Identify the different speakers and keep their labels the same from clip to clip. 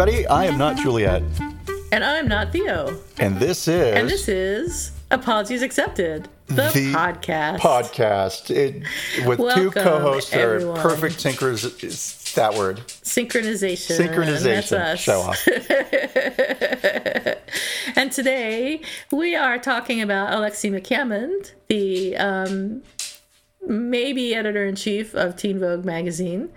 Speaker 1: Everybody. I am not Juliet,
Speaker 2: And I'm not Theo.
Speaker 1: and this is
Speaker 2: And this is Apologies Accepted, the,
Speaker 1: the
Speaker 2: podcast.
Speaker 1: podcast it, with two co-hosts that are perfect. Is that word?
Speaker 2: Synchronization.
Speaker 1: Synchronization. Show off.
Speaker 2: And today we are talking about Alexi McCammond, the um, maybe editor in chief of Teen Vogue magazine.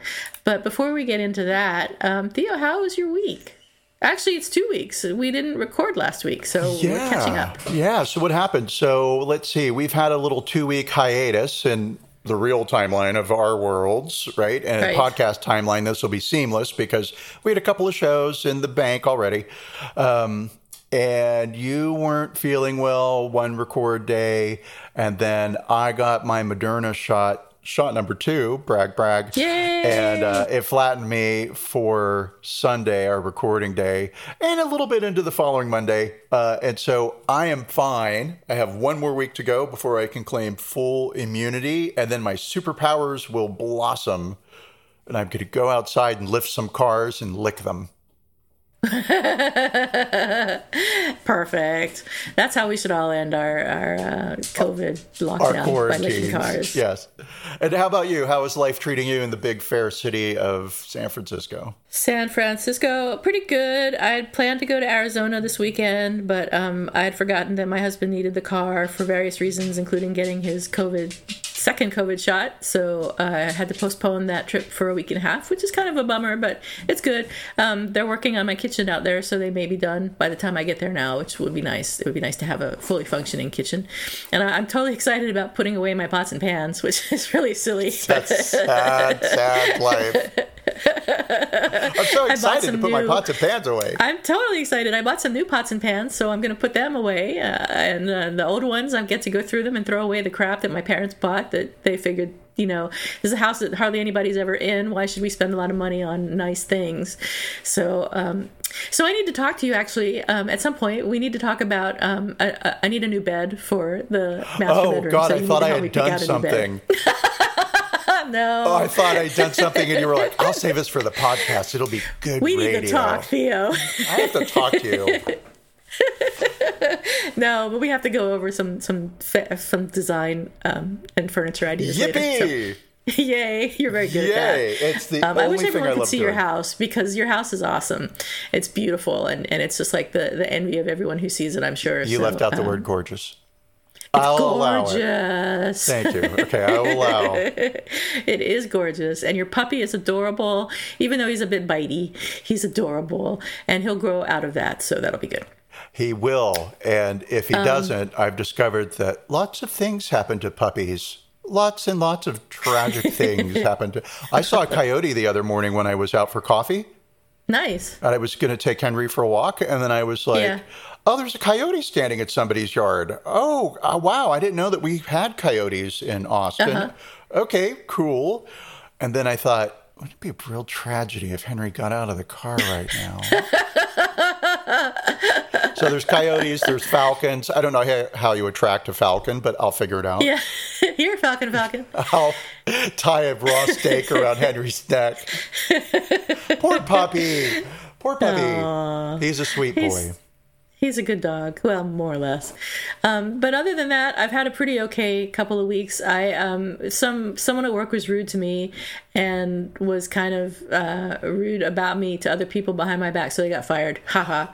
Speaker 2: But before we get into that, um, Theo, how was your week? Actually, it's two weeks. We didn't record last week, so we're catching up.
Speaker 1: Yeah. So what happened? So let's see. We've had a little two-week hiatus in the real timeline of our worlds, right? And
Speaker 2: Right.
Speaker 1: podcast timeline, this will be seamless because we had a couple of shows in the bank already. Um, and you weren't feeling well one record day, and then I got my Moderna shot. Shot number two, brag, brag.
Speaker 2: Yay!
Speaker 1: And uh, it flattened me for Sunday, our recording day, and a little bit into the following Monday. Uh, and so I am fine. I have one more week to go before I can claim full immunity, and then my superpowers will blossom. And I'm going to go outside and lift some cars and lick them.
Speaker 2: Perfect. That's how we should all end our, our uh, COVID
Speaker 1: Our
Speaker 2: lockdown by licking cars.
Speaker 1: Yes. And how about you? How is life treating you in the big fair city of San Francisco?
Speaker 2: San Francisco, pretty good. I had planned to go to Arizona this weekend, but um, I had forgotten that my husband needed the car for various reasons, including getting his COVID second COVID shot. So uh, I had to postpone that trip for a week and a half, which is kind of a bummer, but it's good. Um, they're working on my kitchen out there, so they may be done by the time I get there now, which would be nice. It would be nice to have a fully functioning kitchen, and I, I'm totally excited about putting away my pots and pans, which is really silly.
Speaker 1: That's sad, sad life. I'm so excited to put my pots and pans away.
Speaker 2: I'm totally excited. I bought some new pots and pans, so I'm going to put them away. Uh, and uh, the old ones, I get to go through them and throw away the crap that my parents bought that they figured, you know, this is a house that hardly anybody's ever in. Why should we spend a lot of money on nice things? So, um, so I need to talk to you actually um, at some point. We need to talk about. Um, I, I- I need a new bed for the master
Speaker 1: Oh
Speaker 2: bedroom.
Speaker 1: God,
Speaker 2: so
Speaker 1: I thought I had done
Speaker 2: out a new bed.
Speaker 1: something.
Speaker 2: No,
Speaker 1: Oh, I thought I'd done something, and you were like, "I'll save this for the podcast. It'll be good
Speaker 2: we need to talk, Theo.
Speaker 1: I have to talk to you.
Speaker 2: No, but we have to go over some some some design um, and furniture ideas later. So-
Speaker 1: Yippee!
Speaker 2: Yay! You're very good
Speaker 1: Yay!
Speaker 2: at that.
Speaker 1: It's the
Speaker 2: Um, I
Speaker 1: only
Speaker 2: wish
Speaker 1: thing
Speaker 2: everyone
Speaker 1: I
Speaker 2: could see your house because your house is awesome. It's beautiful and, and it's just like the, the envy of everyone who sees it. I'm sure.
Speaker 1: You
Speaker 2: So,
Speaker 1: left out the
Speaker 2: um,
Speaker 1: word gorgeous. I'll allow it. Thank you. Okay, I will allow.
Speaker 2: It is gorgeous, and your puppy is adorable. Even though he's a bit bitey, he's adorable, and he'll grow out of that. So that'll be good.
Speaker 1: He will, and if
Speaker 2: Um,
Speaker 1: he doesn't, I've discovered that lots of things happen to puppies. Lots and lots of tragic things happen to. I saw a coyote the other morning when I was out for coffee.
Speaker 2: Nice.
Speaker 1: and I was going to take Henry for a walk, and then I was like,
Speaker 2: Yeah.
Speaker 1: "Oh, there's a coyote standing at somebody's yard. Oh, uh, wow! I didn't know that we had coyotes in Austin.
Speaker 2: Uh-huh.
Speaker 1: Okay, cool." And then I thought, "Wouldn't it be a real tragedy if Henry got out of the car right now?" so there's coyotes, there's falcons. I don't know how, how you attract a falcon, but I'll figure it out.
Speaker 2: Yeah. Here, Falcon, Falcon.
Speaker 1: I'll tie a raw steak around Henry's neck. Poor puppy. Poor puppy. He's a sweet boy.
Speaker 2: He's- He's a good dog. Well, more or less. Um, but other than that, I've had a pretty okay couple of weeks. I um, some someone at work was rude to me and was kind of uh, rude about me to other people behind my back, so they got fired. Haha.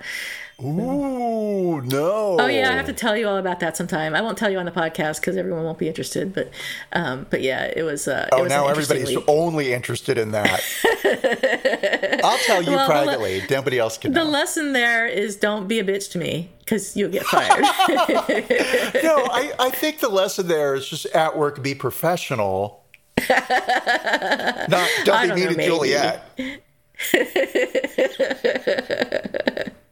Speaker 1: Ooh, no.
Speaker 2: Oh yeah, I have to tell you all about that sometime. I won't tell you on the podcast because everyone won't be interested. But, um, but yeah, it was. Uh,
Speaker 1: oh,
Speaker 2: it was
Speaker 1: now everybody's
Speaker 2: week.
Speaker 1: only interested in that. I'll tell you
Speaker 2: Well, the le-
Speaker 1: privately. Nobody else can
Speaker 2: The
Speaker 1: know.
Speaker 2: lesson there is don't be a bitch to me because you'll get fired.
Speaker 1: no, I, I think the lesson there is just at work be professional. Not don't be mean to. Juliet.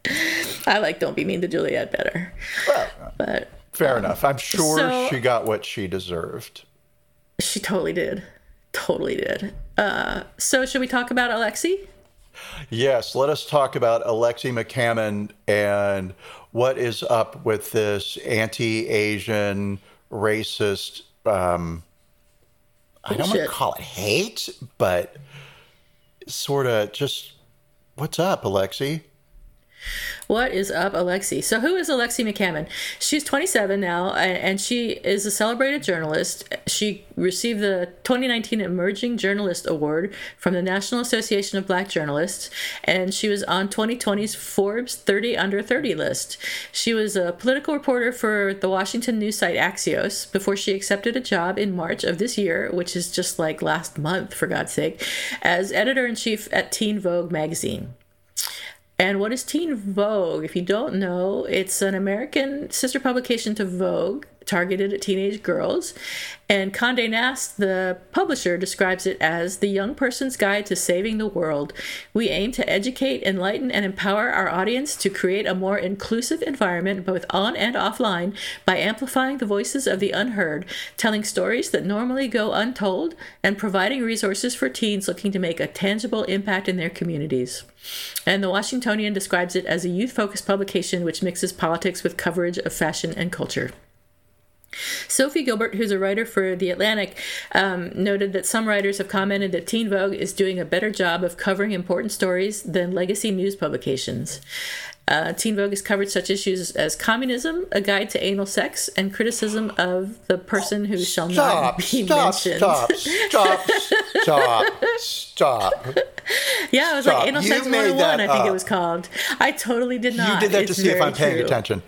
Speaker 2: I like don't be mean to Juliet better.
Speaker 1: Well,
Speaker 2: But
Speaker 1: fair enough. I'm sure
Speaker 2: So-
Speaker 1: she got what she deserved.
Speaker 2: she totally did. Totally did. Uh, so should we talk about Alexi?
Speaker 1: Yes, let us talk about Alexi McCammond and what is up with this anti-Asian racist. Um, I don't want to call it hate, but sort of just what's up, Alexi?
Speaker 2: What is up, Alexi? So, who is Alexi McCammond? She's 27 now, and she is a celebrated journalist. She received the 2019 Emerging Journalist Award from the National Association of Black Journalists, and she was on 2020's Forbes 30 Under 30 list. She was a political reporter for the Washington news site Axios before she accepted a job in March of this year, which is just like last month, for God's sake, as editor in chief at Teen Vogue magazine. And what is Teen Vogue? If you don't know, it's an American sister publication to Vogue targeted at teenage girls. And Conde Nast, the publisher, describes it as the young person's guide to saving the world. We aim to educate, enlighten, and empower our audience to create a more inclusive environment, both on and offline, by amplifying the voices of the unheard, telling stories that normally go untold, and providing resources for teens looking to make a tangible impact in their communities. And the Washingtonian describes it as a youth focused publication which mixes politics with coverage of fashion and culture. Sophie Gilbert, who's a writer for The Atlantic, um, noted that some writers have commented that Teen Vogue is doing a better job of covering important stories than legacy news publications. Uh, Teen Vogue has covered such issues as communism, a guide to anal sex, and criticism of the person who shall
Speaker 1: Stop!
Speaker 2: not be
Speaker 1: Stop!
Speaker 2: mentioned.
Speaker 1: Stop! Stop! Stop! Stop!
Speaker 2: Yeah, it was
Speaker 1: Stop.
Speaker 2: like Anal
Speaker 1: You
Speaker 2: Sex
Speaker 1: made
Speaker 2: 101, I think it was called. I totally did not.
Speaker 1: You did that to see if I'm paying
Speaker 2: true.
Speaker 1: attention.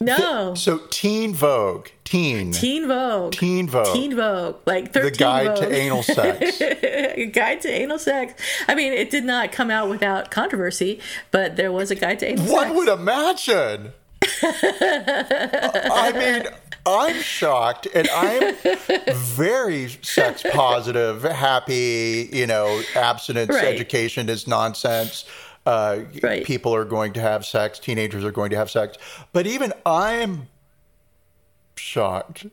Speaker 2: No.
Speaker 1: So, Teen Vogue, teen,
Speaker 2: Teen Vogue.
Speaker 1: Teen Vogue,
Speaker 2: Teen Vogue. Like 13
Speaker 1: the guide
Speaker 2: Vogue.
Speaker 1: to anal sex.
Speaker 2: guide to anal sex. I mean, it did not come out without controversy, but there was a guide to anal
Speaker 1: One
Speaker 2: sex.
Speaker 1: would imagine. I mean, I'm shocked, and I'm very sex positive, happy. You know, abstinence
Speaker 2: Right.
Speaker 1: education is nonsense. Uh,
Speaker 2: Right.
Speaker 1: People are going to have sex. Teenagers are going to have sex. But even I'm shocked.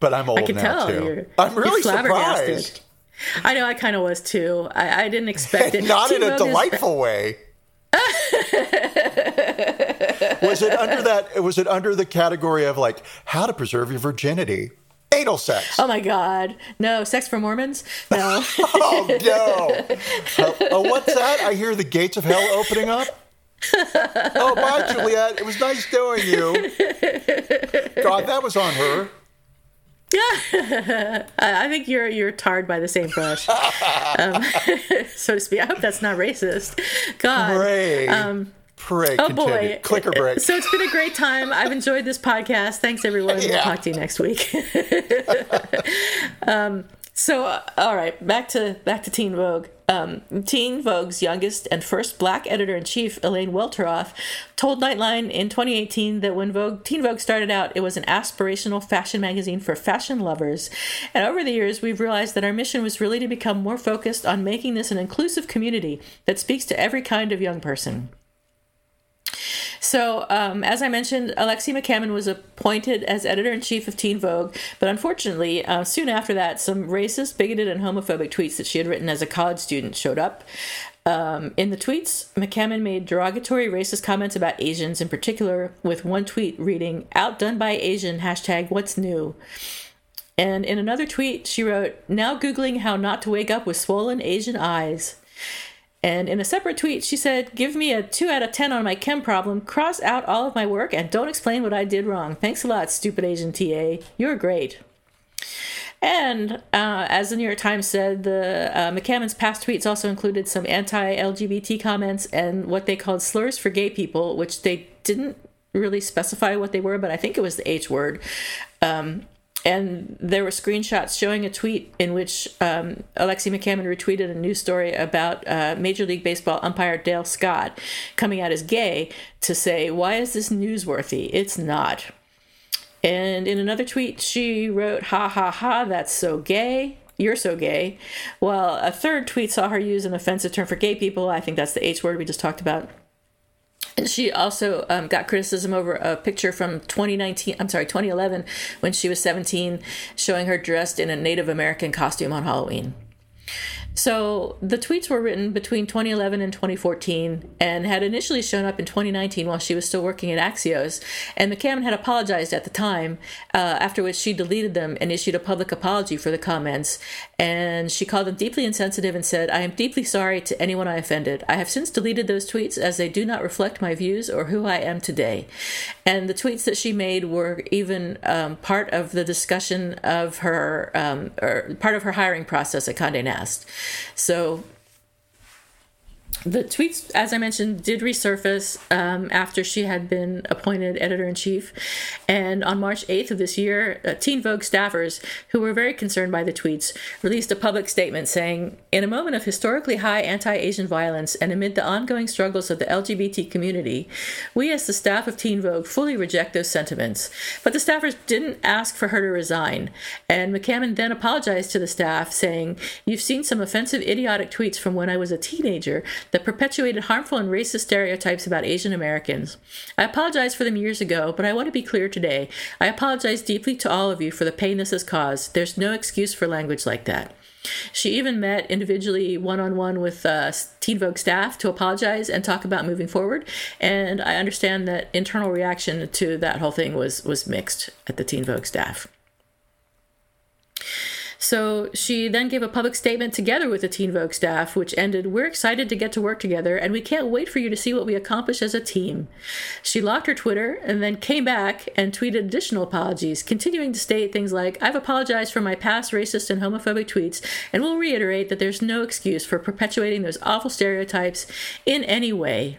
Speaker 1: But I'm old
Speaker 2: can
Speaker 1: now
Speaker 2: tell.
Speaker 1: too.
Speaker 2: You're-
Speaker 1: I'm really surprised.
Speaker 2: I know, I kind of was too. I, I didn't expect it.
Speaker 1: Not in a delightful way. was it under that? Was it under the category of like how to preserve your virginity? Anal sex.
Speaker 2: Oh my God. No, sex for Mormons? No.
Speaker 1: Oh no! Uh, oh, what's that? I hear the gates of hell opening up. Oh, bye, Juliet. It was nice knowing you. God, that was on her.
Speaker 2: Yeah, I think you're you're tarred by the same brush, um, so to speak. I hope that's not racist. God.
Speaker 1: Pray. Pray.
Speaker 2: Oh
Speaker 1: continue.
Speaker 2: boy.
Speaker 1: Clicker break.
Speaker 2: So it's been a great time. I've enjoyed this podcast. Thanks everyone. We'll talk to you next week. um, so uh, all right, back to back to Teen Vogue. Um, Teen Vogue's youngest and first black editor in chief, Elaine Welteroth, told Nightline in 2018 that when Vogue, Teen Vogue started out, it was an aspirational fashion magazine for fashion lovers. And over the years, we've realized that our mission was really to become more focused on making this an inclusive community that speaks to every kind of young person. So, um, as I mentioned, Alexi McCammond was appointed as editor in chief of Teen Vogue, but unfortunately, uh, soon after that, some racist, bigoted, and homophobic tweets that she had written as a college student showed up. Um, in the tweets, McCammond made derogatory racist comments about Asians in particular, with one tweet reading, Outdone by Asian, hashtag what's new. And in another tweet, she wrote, Now Googling how not to wake up with swollen Asian eyes. And in a separate tweet, she said, Give me a 2 out of 10 on my chem problem, cross out all of my work, and don't explain what I did wrong. Thanks a lot, stupid Asian TA. You're great. And uh, as the New York Times said, the uh, McCammond's past tweets also included some anti-LGBT comments and what they called slurs for gay people, which they didn't really specify what they were, but I think it was the H word. Um, and there were screenshots showing a tweet in which um, Alexi McCammond retweeted a news story about uh, Major League Baseball umpire Dale Scott coming out as gay to say, Why is this newsworthy? It's not. And in another tweet, she wrote, Ha ha ha, that's so gay. You're so gay. Well, a third tweet saw her use an offensive term for gay people. I think that's the H word we just talked about. And she also um, got criticism over a picture from 2019, I'm sorry, 2011, when she was 17, showing her dressed in a Native American costume on Halloween. So the tweets were written between 2011 and 2014 and had initially shown up in 2019 while she was still working at Axios. And McCammond had apologized at the time, uh, after which she deleted them and issued a public apology for the comments. And she called them deeply insensitive and said, I am deeply sorry to anyone I offended. I have since deleted those tweets as they do not reflect my views or who I am today. And the tweets that she made were even um, part of the discussion of her, um, or part of her hiring process at Conde Nast. So the tweets, as I mentioned, did resurface um, after she had been appointed editor in chief. And on March 8th of this year, uh, Teen Vogue staffers, who were very concerned by the tweets, released a public statement saying In a moment of historically high anti Asian violence and amid the ongoing struggles of the LGBT community, we as the staff of Teen Vogue fully reject those sentiments. But the staffers didn't ask for her to resign. And McCammond then apologized to the staff, saying, You've seen some offensive, idiotic tweets from when I was a teenager that perpetuated harmful and racist stereotypes about Asian Americans. I apologized for them years ago, but I want to be clear today. I apologize deeply to all of you for the pain this has caused. There's no excuse for language like that. She even met individually one on one with uh, Teen Vogue staff to apologize and talk about moving forward. And I understand that internal reaction to that whole thing was, was mixed at the Teen Vogue staff. So she then gave a public statement together with the Teen Vogue staff, which ended We're excited to get to work together, and we can't wait for you to see what we accomplish as a team. She locked her Twitter and then came back and tweeted additional apologies, continuing to state things like I've apologized for my past racist and homophobic tweets, and will reiterate that there's no excuse for perpetuating those awful stereotypes in any way.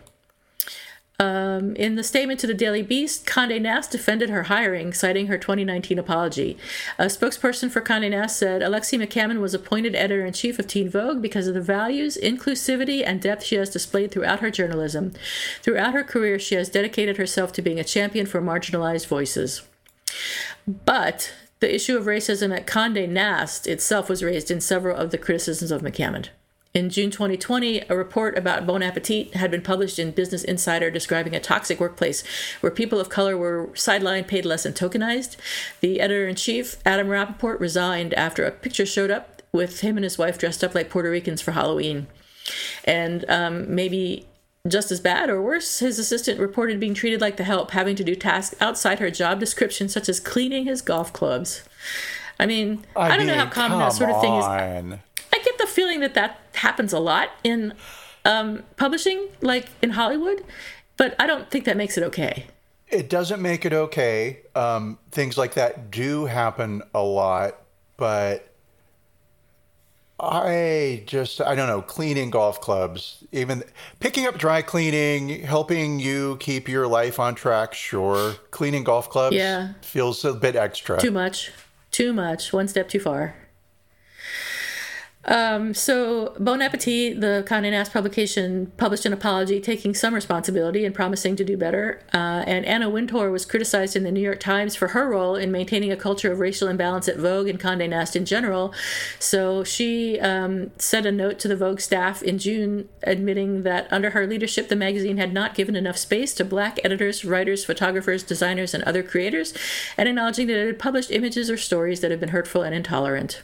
Speaker 2: Um, in the statement to the Daily Beast, Condé Nast defended her hiring, citing her 2019 apology. A spokesperson for Condé Nast said Alexi McCammond was appointed editor in chief of Teen Vogue because of the values, inclusivity, and depth she has displayed throughout her journalism. Throughout her career, she has dedicated herself to being a champion for marginalized voices. But the issue of racism at Condé Nast itself was raised in several of the criticisms of McCammond. In June 2020, a report about Bon Appetit had been published in Business Insider describing a toxic workplace where people of color were sidelined, paid less, and tokenized. The editor in chief, Adam Rapoport, resigned after a picture showed up with him and his wife dressed up like Puerto Ricans for Halloween. And um, maybe just as bad or worse, his assistant reported being treated like the help, having to do tasks outside her job description, such as cleaning his golf clubs. I mean, I, I don't mean, know how common that sort of thing is get the feeling that that happens a lot in um, publishing, like in Hollywood, but I don't think that makes it okay.
Speaker 1: It doesn't make it okay. Um, things like that do happen a lot, but I just, I don't know, cleaning golf clubs, even picking up dry cleaning, helping you keep your life on track, sure. Cleaning golf clubs yeah. feels a bit extra.
Speaker 2: Too much. Too much. One step too far. Um, so Bon Appetit, the Condé Nast publication, published an apology taking some responsibility and promising to do better. Uh, and Anna Wintour was criticized in the New York Times for her role in maintaining a culture of racial imbalance at Vogue and Condé Nast in general. So she um, sent a note to the Vogue staff in June admitting that under her leadership, the magazine had not given enough space to black editors, writers, photographers, designers, and other creators, and acknowledging that it had published images or stories that had been hurtful and intolerant.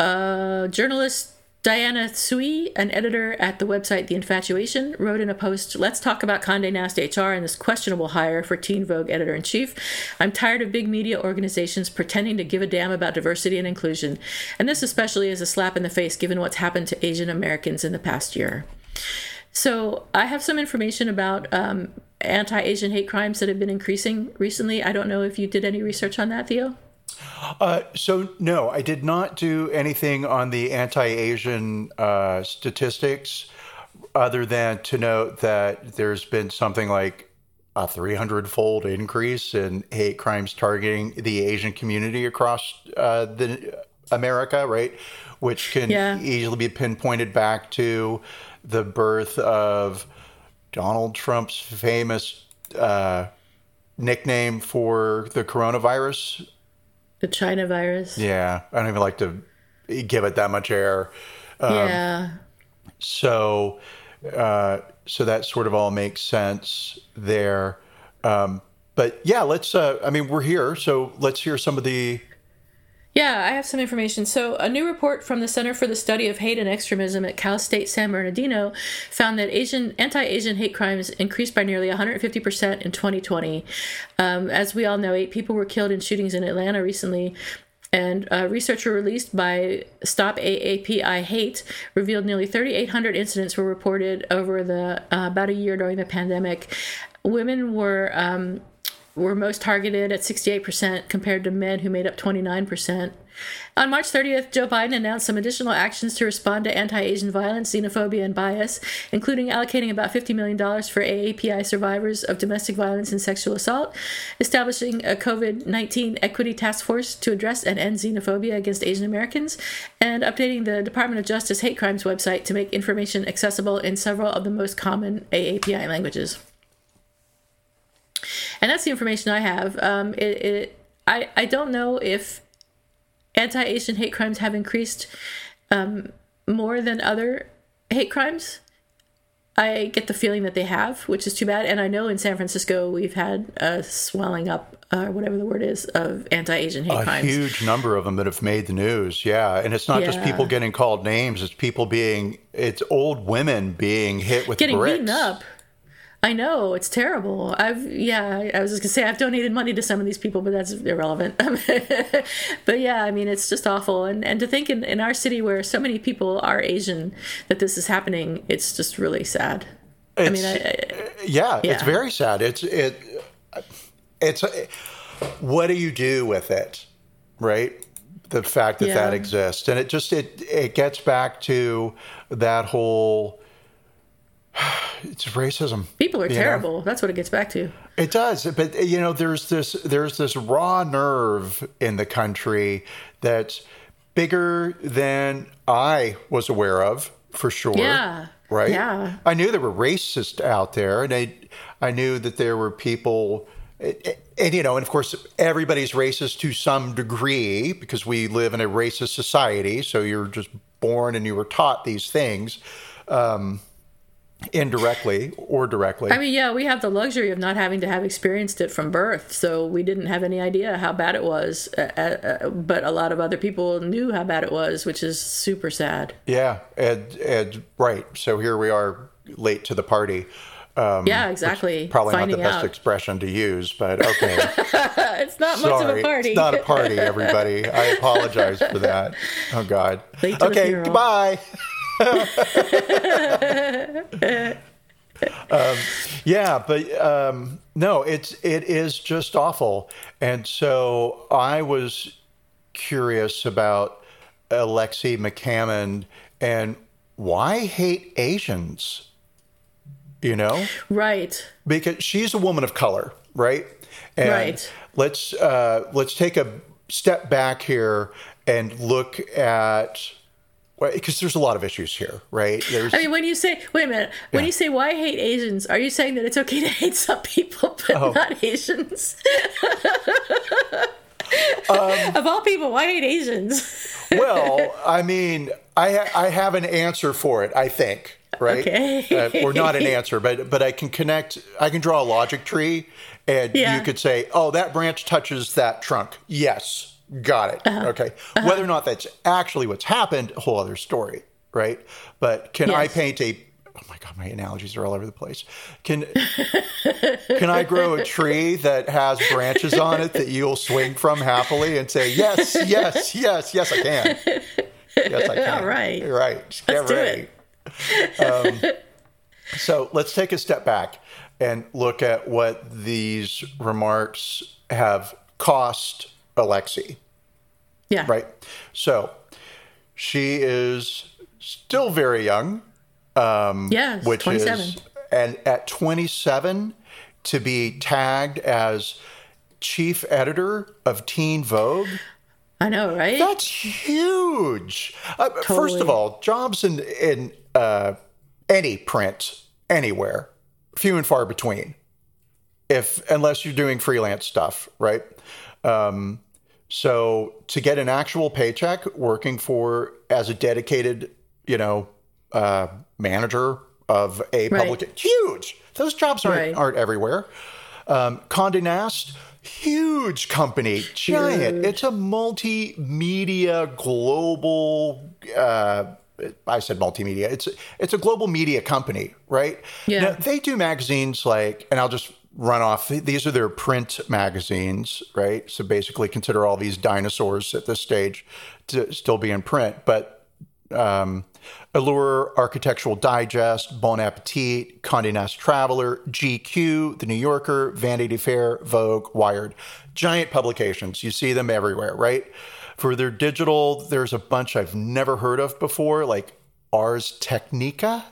Speaker 2: Uh, journalist Diana Tsui, an editor at the website The Infatuation, wrote in a post Let's talk about Conde Nast HR and this questionable hire for Teen Vogue editor in chief. I'm tired of big media organizations pretending to give a damn about diversity and inclusion, and this especially is a slap in the face given what's happened to Asian Americans in the past year. So, I have some information about um, anti Asian hate crimes that have been increasing recently. I don't know if you did any research on that, Theo.
Speaker 1: Uh, so no, I did not do anything on the anti-Asian uh, statistics. other than to note that there's been something like a 300 fold increase in hate crimes targeting the Asian community across uh, the America, right? Which can
Speaker 2: Yeah.
Speaker 1: easily be pinpointed back to the birth of Donald Trump's famous uh, nickname for the coronavirus.
Speaker 2: The China virus.
Speaker 1: Yeah, I don't even like to give it that much air.
Speaker 2: yeah.
Speaker 1: So, uh, so that sort of all makes sense there. Um, but yeah, let's. Uh, I mean, we're here, so let's hear some of the.
Speaker 2: Yeah, I have some information. So, a new report from the Center for the Study of Hate and Extremism at Cal State San Bernardino found that Asian anti-Asian hate crimes increased by nearly 150% in 2020. Um, as we all know, eight people were killed in shootings in Atlanta recently. And a researcher released by Stop AAPI Hate revealed nearly 3,800 incidents were reported over the uh, about a year during the pandemic. Women were um, were most targeted at 68% compared to men who made up 29%. On March 30th, Joe Biden announced some additional actions to respond to anti Asian violence, xenophobia, and bias, including allocating about $50 million for AAPI survivors of domestic violence and sexual assault, establishing a COVID 19 equity task force to address and end xenophobia against Asian Americans, and updating the Department of Justice hate crimes website to make information accessible in several of the most common AAPI languages and that's the information I have. Um, it, it, I, I don't know if anti-Asian hate crimes have increased um, more than other hate crimes. I get the feeling that they have, which is too bad. And I know in San Francisco we've had a swelling up, or uh, whatever the word is, of anti-Asian hate
Speaker 1: A
Speaker 2: crimes.
Speaker 1: A huge number of them that have made the news. Yeah, and it's not just people getting called names; it's people being, it's old women being hit with
Speaker 2: Getting
Speaker 1: bricks.
Speaker 2: beaten up. I know it's terrible. I've yeah, I was just gonna say I've donated money to some of these people, but that's irrelevant. but yeah, I mean it's just awful, and and to think in, in our city where so many people are Asian that this is happening, it's just really sad. I mean, I, I, uh,
Speaker 1: Yeah, it's very sad. It's it. It's what do you do with it, right? The fact that
Speaker 2: Yeah.
Speaker 1: that exists, and it just it it gets back to that whole. It's racism.
Speaker 2: people are
Speaker 1: you know?
Speaker 2: terrible. That's what it gets back to.
Speaker 1: It does, but you know, there's this there's this raw nerve in the country that's bigger than I was aware of, for sure.
Speaker 2: Yeah.
Speaker 1: Right.
Speaker 2: Yeah.
Speaker 1: I knew there were racists out there, and I I knew that there were people, and, and you know, and of course, everybody's racist to some degree because we live in a racist society. So you're just born and you were taught these things. Um, indirectly or directly
Speaker 2: I mean, yeah, we have the luxury of not having to have experienced it from birth, so we didn't have any idea how bad it was. Uh, uh, uh, but a lot of other people knew how bad it was, which is super sad.
Speaker 1: Yeah, and, and right. So here we are, late to the party. Um,
Speaker 2: Yeah, exactly.
Speaker 1: probably
Speaker 2: Finding
Speaker 1: not the best
Speaker 2: out.
Speaker 1: expression to use, but okay.
Speaker 2: It's not much of a party.
Speaker 1: it's not a party. Everybody, I apologize for that. Oh God.
Speaker 2: Late to the
Speaker 1: okay, goodbye. um, yeah, but um, no, it's it is just awful, and so I was curious about Alexi McCammond and why hate Asians. You know,
Speaker 2: right.
Speaker 1: because she's a woman of color, right? And
Speaker 2: Right.
Speaker 1: Let's uh, let's take a step back here and look at because there's a lot of issues here, right? There's
Speaker 2: I mean, when you say, wait a minute, when
Speaker 1: Yeah.
Speaker 2: you say why hate Asians, are you saying that it's okay to hate some people but
Speaker 1: Oh.
Speaker 2: not Asians?
Speaker 1: Um,
Speaker 2: of all people, why hate Asians?
Speaker 1: well, I mean, I ha- I have an answer for it. I think, right?
Speaker 2: Okay.
Speaker 1: uh, or not an answer, but but I can connect. I can draw a logic tree, and
Speaker 2: Yeah.
Speaker 1: you could say, "Oh, that branch touches that trunk." Yes, got it.
Speaker 2: Uh-huh.
Speaker 1: Okay. Whether or not that's actually what's happened, a whole other story, right? But can I paint a? Oh my god, my analogies are all over the place. Can can I grow a tree that has branches on it that you'll swing from happily and say, "Yes, yes, yes, yes, I can." Yes, I can.
Speaker 2: All right.
Speaker 1: You're right. Just Get
Speaker 2: Let's
Speaker 1: ready. Um, so let's take a step back and look at what these remarks have cost Alexi,
Speaker 2: Yeah.
Speaker 1: right? So she is still very young, Um,
Speaker 2: yeah,
Speaker 1: which
Speaker 2: 27.
Speaker 1: is and at 27 to be tagged as chief editor of Teen Vogue.
Speaker 2: I know, right?
Speaker 1: That's huge. Uh, First of all, jobs in in uh, any print anywhere, few and far between. If unless you're doing freelance stuff, right? Um, so to get an actual paycheck working for as a dedicated, you know, uh, manager of a
Speaker 2: Right.
Speaker 1: public, huge. Those jobs aren't
Speaker 2: Right.
Speaker 1: aren't everywhere. Um, Condé Nast, huge company, giant.
Speaker 2: Huge.
Speaker 1: It's a multimedia global. Uh, I said multimedia. It's it's a global media company, right?
Speaker 2: Yeah.
Speaker 1: Now, they do magazines like, and I'll just run off. These are their print magazines, right? So basically, consider all these dinosaurs at this stage to still be in print, but um, Allure, Architectural Digest, Bon Appetit, Condé Nast Traveler, GQ, The New Yorker, Vanity Fair, Vogue, Wired. Giant publications. You see them everywhere, right? For their digital, there's a bunch I've never heard of before, like Ars Technica.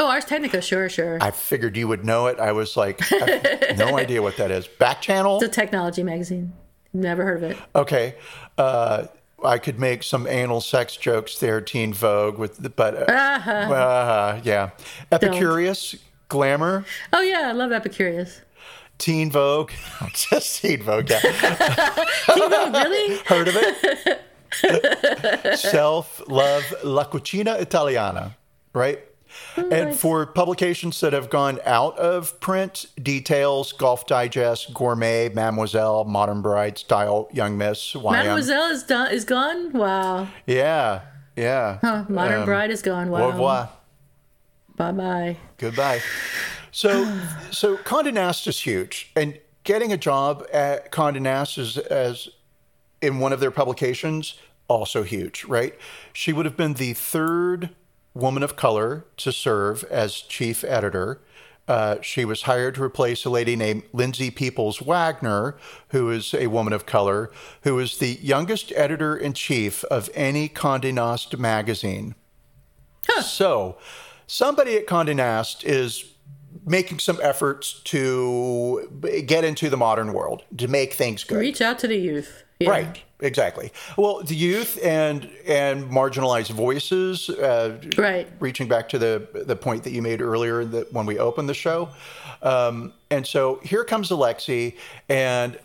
Speaker 2: Oh, Ars Technica, sure, sure.
Speaker 1: I figured you would know it. I was like, I no idea what that is. Back channel?
Speaker 2: it's a technology magazine. Never heard of it.
Speaker 1: Okay. Uh, I could make some anal sex jokes there, Teen Vogue, with the, but uh, uh, yeah, Epicurious, Glamour,
Speaker 2: Oh yeah, I love Epicurious.
Speaker 1: Teen Vogue, just Teen Vogue. Yeah,
Speaker 2: Oh, really?
Speaker 1: heard of it? Self Love La Cucina Italiana, right? And for publications that have gone out of print, Details, Golf Digest, Gourmet, Mademoiselle, Modern Bride, Style, Young Miss, YM.
Speaker 2: Mademoiselle is done is gone. Wow.
Speaker 1: Yeah, yeah.
Speaker 2: Huh, Modern
Speaker 1: Um,
Speaker 2: Bride is gone. Wow.
Speaker 1: Au revoir.
Speaker 2: Bye bye.
Speaker 1: Goodbye. So, so Condé Nast is huge, and getting a job at Condé Nast is as in one of their publications also huge, right? She would have been the third woman of color to serve as chief editor. Uh, she was hired to replace a lady named Lindsay Peoples Wagner, who is a woman of color, who is the youngest editor in chief of any Condé Nast magazine. So, somebody at Condé Nast is making some efforts to get into the modern world, to make things good.
Speaker 2: Reach out to the youth. Yeah.
Speaker 1: Right, exactly. Well, the youth and and marginalized voices. Uh,
Speaker 2: Right.
Speaker 1: Reaching back to the the point that you made earlier that when we opened the show, um, and so here comes Alexi, and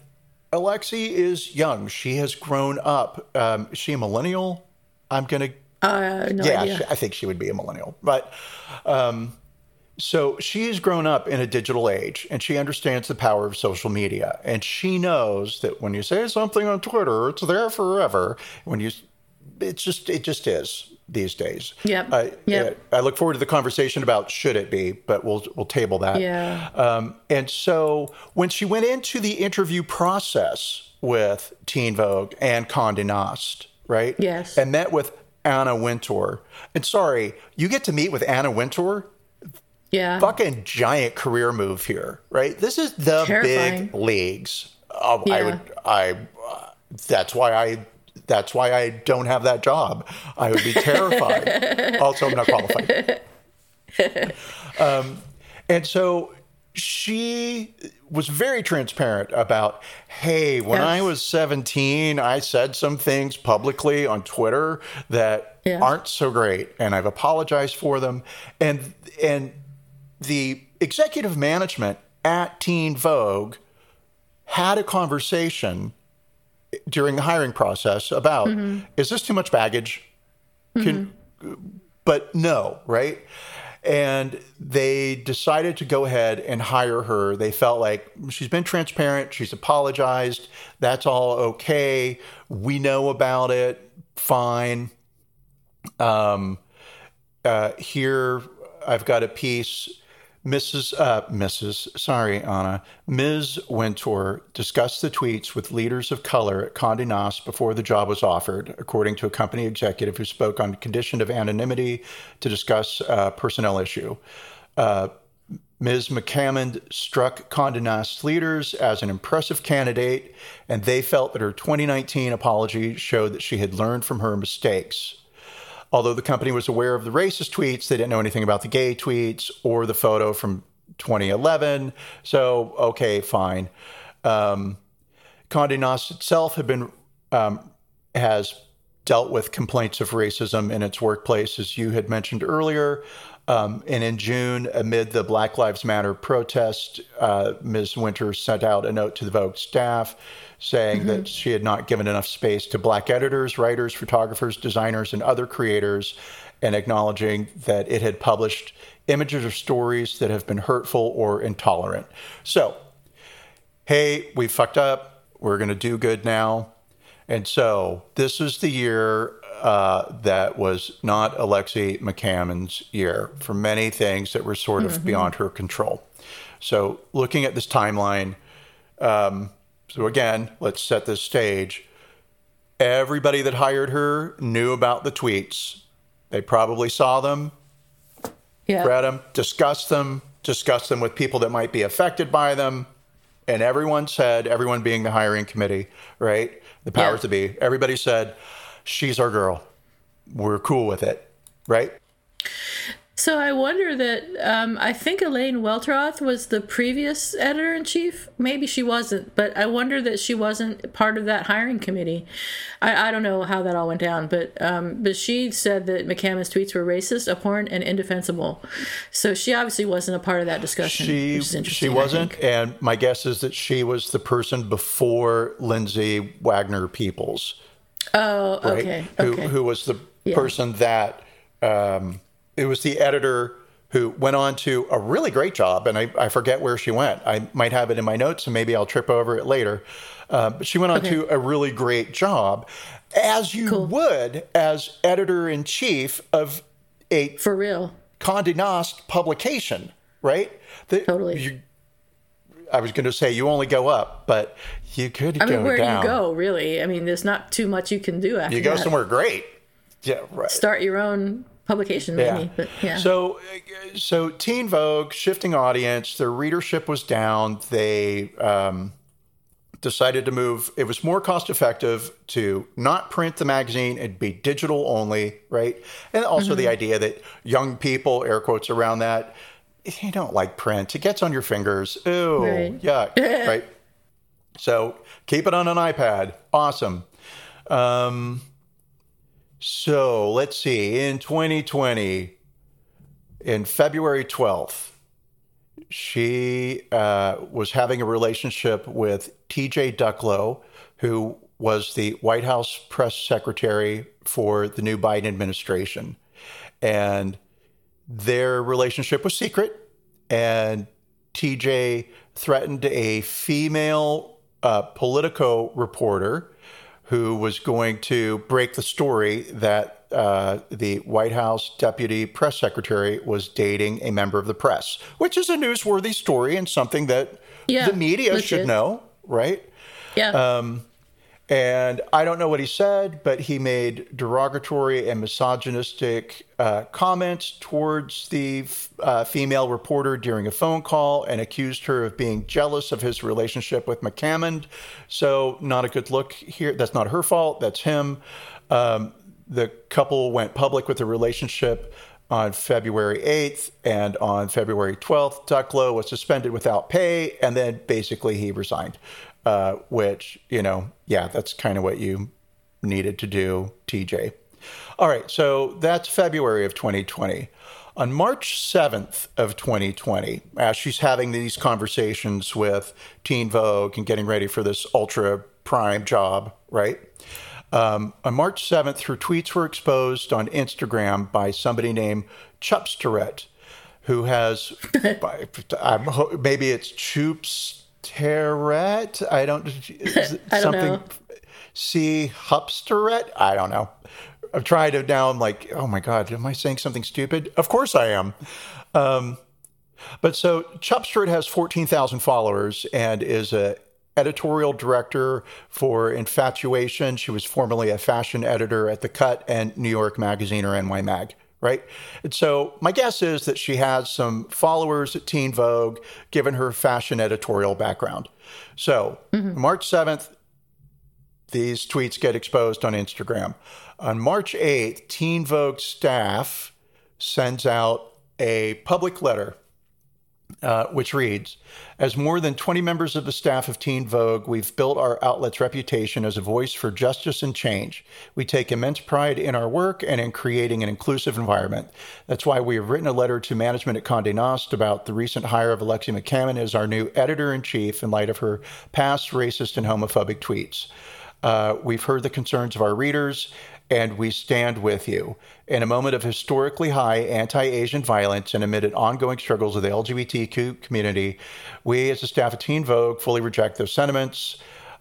Speaker 1: Alexi is young. She has grown up. Um, is she a millennial? I'm gonna
Speaker 2: Uh, no
Speaker 1: yeah,
Speaker 2: idea.
Speaker 1: I think she would be a millennial. But um, so she's grown up in a digital age and she understands the power of social media. And she knows that when you say something on Twitter, it's there forever. When you, it's just, it just is these days.
Speaker 2: Yep.
Speaker 1: I,
Speaker 2: Yep.
Speaker 1: I look forward to the conversation about should it be, but we'll, we'll table that.
Speaker 2: Yeah.
Speaker 1: Um, and so when she went into the interview process with Teen Vogue and Condé Nast, right?
Speaker 2: Yes.
Speaker 1: And met with Anna Wintour. And sorry, you get to meet with Anna Wintour.
Speaker 2: Yeah.
Speaker 1: Fucking giant career move here, right? This is the
Speaker 2: Terrifying.
Speaker 1: big leagues. Um, I would, I. Uh, that's why I. That's why I don't have that job. I would be terrified. also, I'm not qualified. Um, and so she was very transparent about hey when
Speaker 2: Yes.
Speaker 1: i was 17 i said some things publicly on twitter that
Speaker 2: Yeah.
Speaker 1: aren't so great and i've apologized for them and and the executive management at teen vogue had a conversation during the hiring process about is this too much baggage can but no, right? And they decided to go ahead and hire her. They felt like she's been transparent, she's apologized, that's all okay. We know about it, fine. Um, uh, here, I've got a piece. Mrs. Uh, Mrs. Sorry, Anna. Ms. Wintour discussed the tweets with leaders of color at Condé Nast before the job was offered, according to a company executive who spoke on condition of anonymity to discuss a personnel issue. Uh, Ms. McCammond struck Condé Nast leaders as an impressive candidate, and they felt that her 2019 apology showed that she had learned from her mistakes. Although the company was aware of the racist tweets, they didn't know anything about the gay tweets or the photo from 2011. So, okay, fine. Um, Condé Nast itself had been um, has dealt with complaints of racism in its workplace, as you had mentioned earlier. Um, and in June, amid the Black Lives Matter protest, uh, Ms. Wintour sent out a note to the Vogue staff saying mm-hmm. that she had not given enough space to Black editors, writers, photographers, designers, and other creators, and acknowledging that it had published images or stories that have been hurtful or intolerant. So, hey, we fucked up. We're going to do good now. And so this is the year uh, that was not Alexi McCammond's year for many things that were sort of mm-hmm. beyond her control. So looking at this timeline, um, so again, let's set this stage. Everybody that hired her knew about the tweets. They probably saw them, yeah. read them, discussed them, discussed them with people that might be affected by them. And everyone said, everyone being the hiring committee, right? The powers yeah. to be, everybody said, she's our girl. We're cool with it, right?
Speaker 2: So I wonder that um, I think Elaine Welteroth was the previous editor in chief. Maybe she wasn't, but I wonder that she wasn't part of that hiring committee. I, I don't know how that all went down, but um, but she said that McCammond's tweets were racist, abhorrent, and indefensible. So she obviously wasn't a part of that discussion.
Speaker 1: She she wasn't, and my guess is that she was the person before Lindsay Wagner Peoples.
Speaker 2: Oh, right? okay,
Speaker 1: okay. Who, who was the yeah. person that. Um, it was the editor who went on to a really great job, and I, I, forget where she went. I might have it in my notes, and maybe I'll trip over it later. Uh, but she went on okay. to a really great job, as you cool. would as editor in chief of a
Speaker 2: for real
Speaker 1: Condé Nast publication, right?
Speaker 2: The, totally. You,
Speaker 1: I was going to say you only go up, but you could
Speaker 2: I
Speaker 1: mean,
Speaker 2: go where
Speaker 1: down.
Speaker 2: do you go? Really? I mean, there's not too much you can do after
Speaker 1: You go
Speaker 2: that.
Speaker 1: somewhere great. Yeah, right.
Speaker 2: Start your own publication maybe yeah. but yeah.
Speaker 1: So so teen vogue shifting audience their readership was down. They um, decided to move it was more cost effective to not print the magazine it'd be digital only right? And also mm-hmm. the idea that young people air quotes around that you don't like print it gets on your fingers. Ooh right. yuck right? So keep it on an ipad. Awesome. Um, so let's see. In 2020, in February 12th, she uh, was having a relationship with TJ Ducklo, who was the White House press secretary for the new Biden administration. And their relationship was secret. And TJ threatened a female uh, Politico reporter who was going to break the story that uh, the White House deputy press secretary was dating a member of the press, which is a newsworthy story and something that yeah, the media should know, right?
Speaker 2: Yeah.
Speaker 1: Um, and I don't know what he said, but he made derogatory and misogynistic uh, comments towards the uh, female reporter during a phone call and accused her of being jealous of his relationship with McCammond. So, not a good look here. That's not her fault, that's him. Um, the couple went public with the relationship on February 8th, and on February 12th, Ducklo was suspended without pay, and then basically he resigned uh, which, you know, yeah, that's kind of what you needed to do, TJ. All right, so that's February of 2020. On March 7th of 2020, as she's having these conversations with Teen Vogue and getting ready for this ultra prime job, right? Um, on March 7th, her tweets were exposed on Instagram by somebody named Chupsterette, who has, maybe it's Choops Terret. I don't.
Speaker 2: I don't know.
Speaker 1: C. Hupsteret. I don't know. I'm trying to now. I'm like, oh my god, am I saying something stupid? Of course I am. Um, but so Chupsteret has 14,000 followers and is a editorial director for Infatuation. She was formerly a fashion editor at The Cut and New York Magazine or NY Mag right? And so my guess is that she has some followers at Teen Vogue, given her fashion editorial background. So mm-hmm. March 7th, these tweets get exposed on Instagram. On March 8th, Teen Vogue staff sends out a public letter uh, which reads As more than 20 members of the staff of Teen Vogue, we've built our outlet's reputation as a voice for justice and change. We take immense pride in our work and in creating an inclusive environment. That's why we have written a letter to management at Condé Nast about the recent hire of Alexi McCammond as our new editor in chief in light of her past racist and homophobic tweets. Uh, we've heard the concerns of our readers and we stand with you. In a moment of historically high anti Asian violence and amid ongoing struggles of the LGBTQ community, we as a staff of Teen Vogue fully reject those sentiments.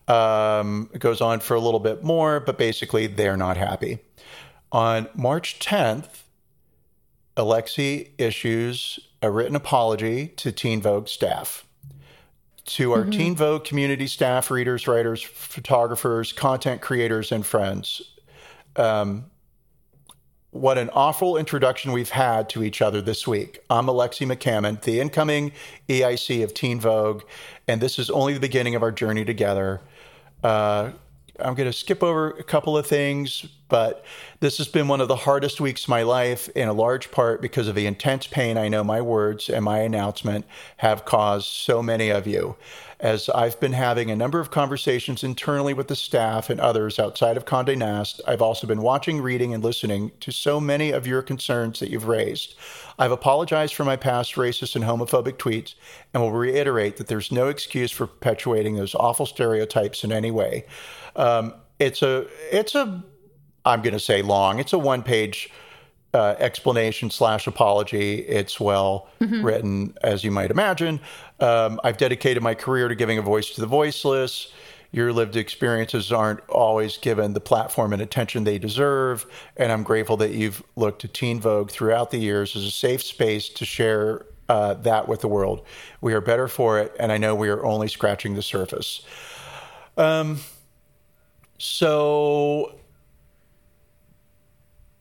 Speaker 1: Um, it goes on for a little bit more, but basically, they're not happy. On March 10th, Alexi issues a written apology to Teen Vogue staff. To our mm-hmm. Teen Vogue community staff, readers, writers, photographers, content creators, and friends, um, what an awful introduction we've had to each other this week. I'm Alexi McCammond, the incoming EIC of Teen Vogue, and this is only the beginning of our journey together. Uh, I'm going to skip over a couple of things, but this has been one of the hardest weeks of my life, in a large part because of the intense pain I know my words and my announcement have caused so many of you. As I've been having a number of conversations internally with the staff and others outside of Condé Nast, I've also been watching, reading, and listening to so many of your concerns that you've raised. I've apologized for my past racist and homophobic tweets and will reiterate that there's no excuse for perpetuating those awful stereotypes in any way. Um, it's a it's a I'm going to say long. It's a one page uh, explanation slash apology. It's well mm-hmm. written, as you might imagine. Um, I've dedicated my career to giving a voice to the voiceless. Your lived experiences aren't always given the platform and attention they deserve. And I'm grateful that you've looked to Teen Vogue throughout the years as a safe space to share uh, that with the world. We are better for it, and I know we are only scratching the surface. Um, so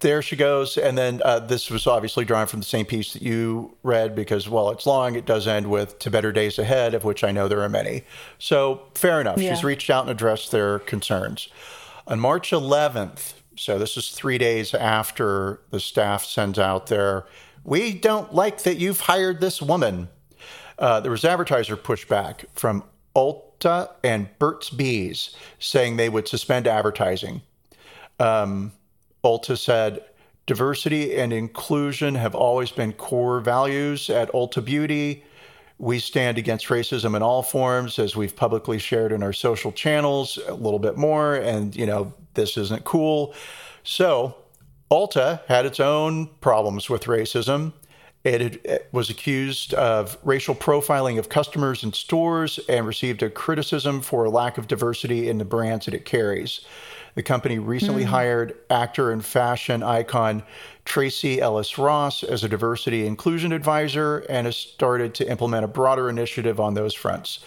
Speaker 1: there she goes. And then uh, this was obviously drawn from the same piece that you read because while it's long, it does end with to better days ahead, of which I know there are many. So fair enough. Yeah. She's reached out and addressed their concerns. On March 11th, so this is three days after the staff sends out their, we don't like that you've hired this woman. Uh, there was advertiser pushback from Ulta and Burt's Bees saying they would suspend advertising. Um, Ulta said, diversity and inclusion have always been core values at Ulta Beauty. We stand against racism in all forms, as we've publicly shared in our social channels a little bit more. And, you know, this isn't cool. So, Ulta had its own problems with racism. It, was accused of racial profiling of customers in stores and received a criticism for a lack of diversity in the brands that it carries. The company recently mm. hired actor and fashion icon Tracee Ellis Ross as a diversity inclusion advisor and has started to implement a broader initiative on those fronts.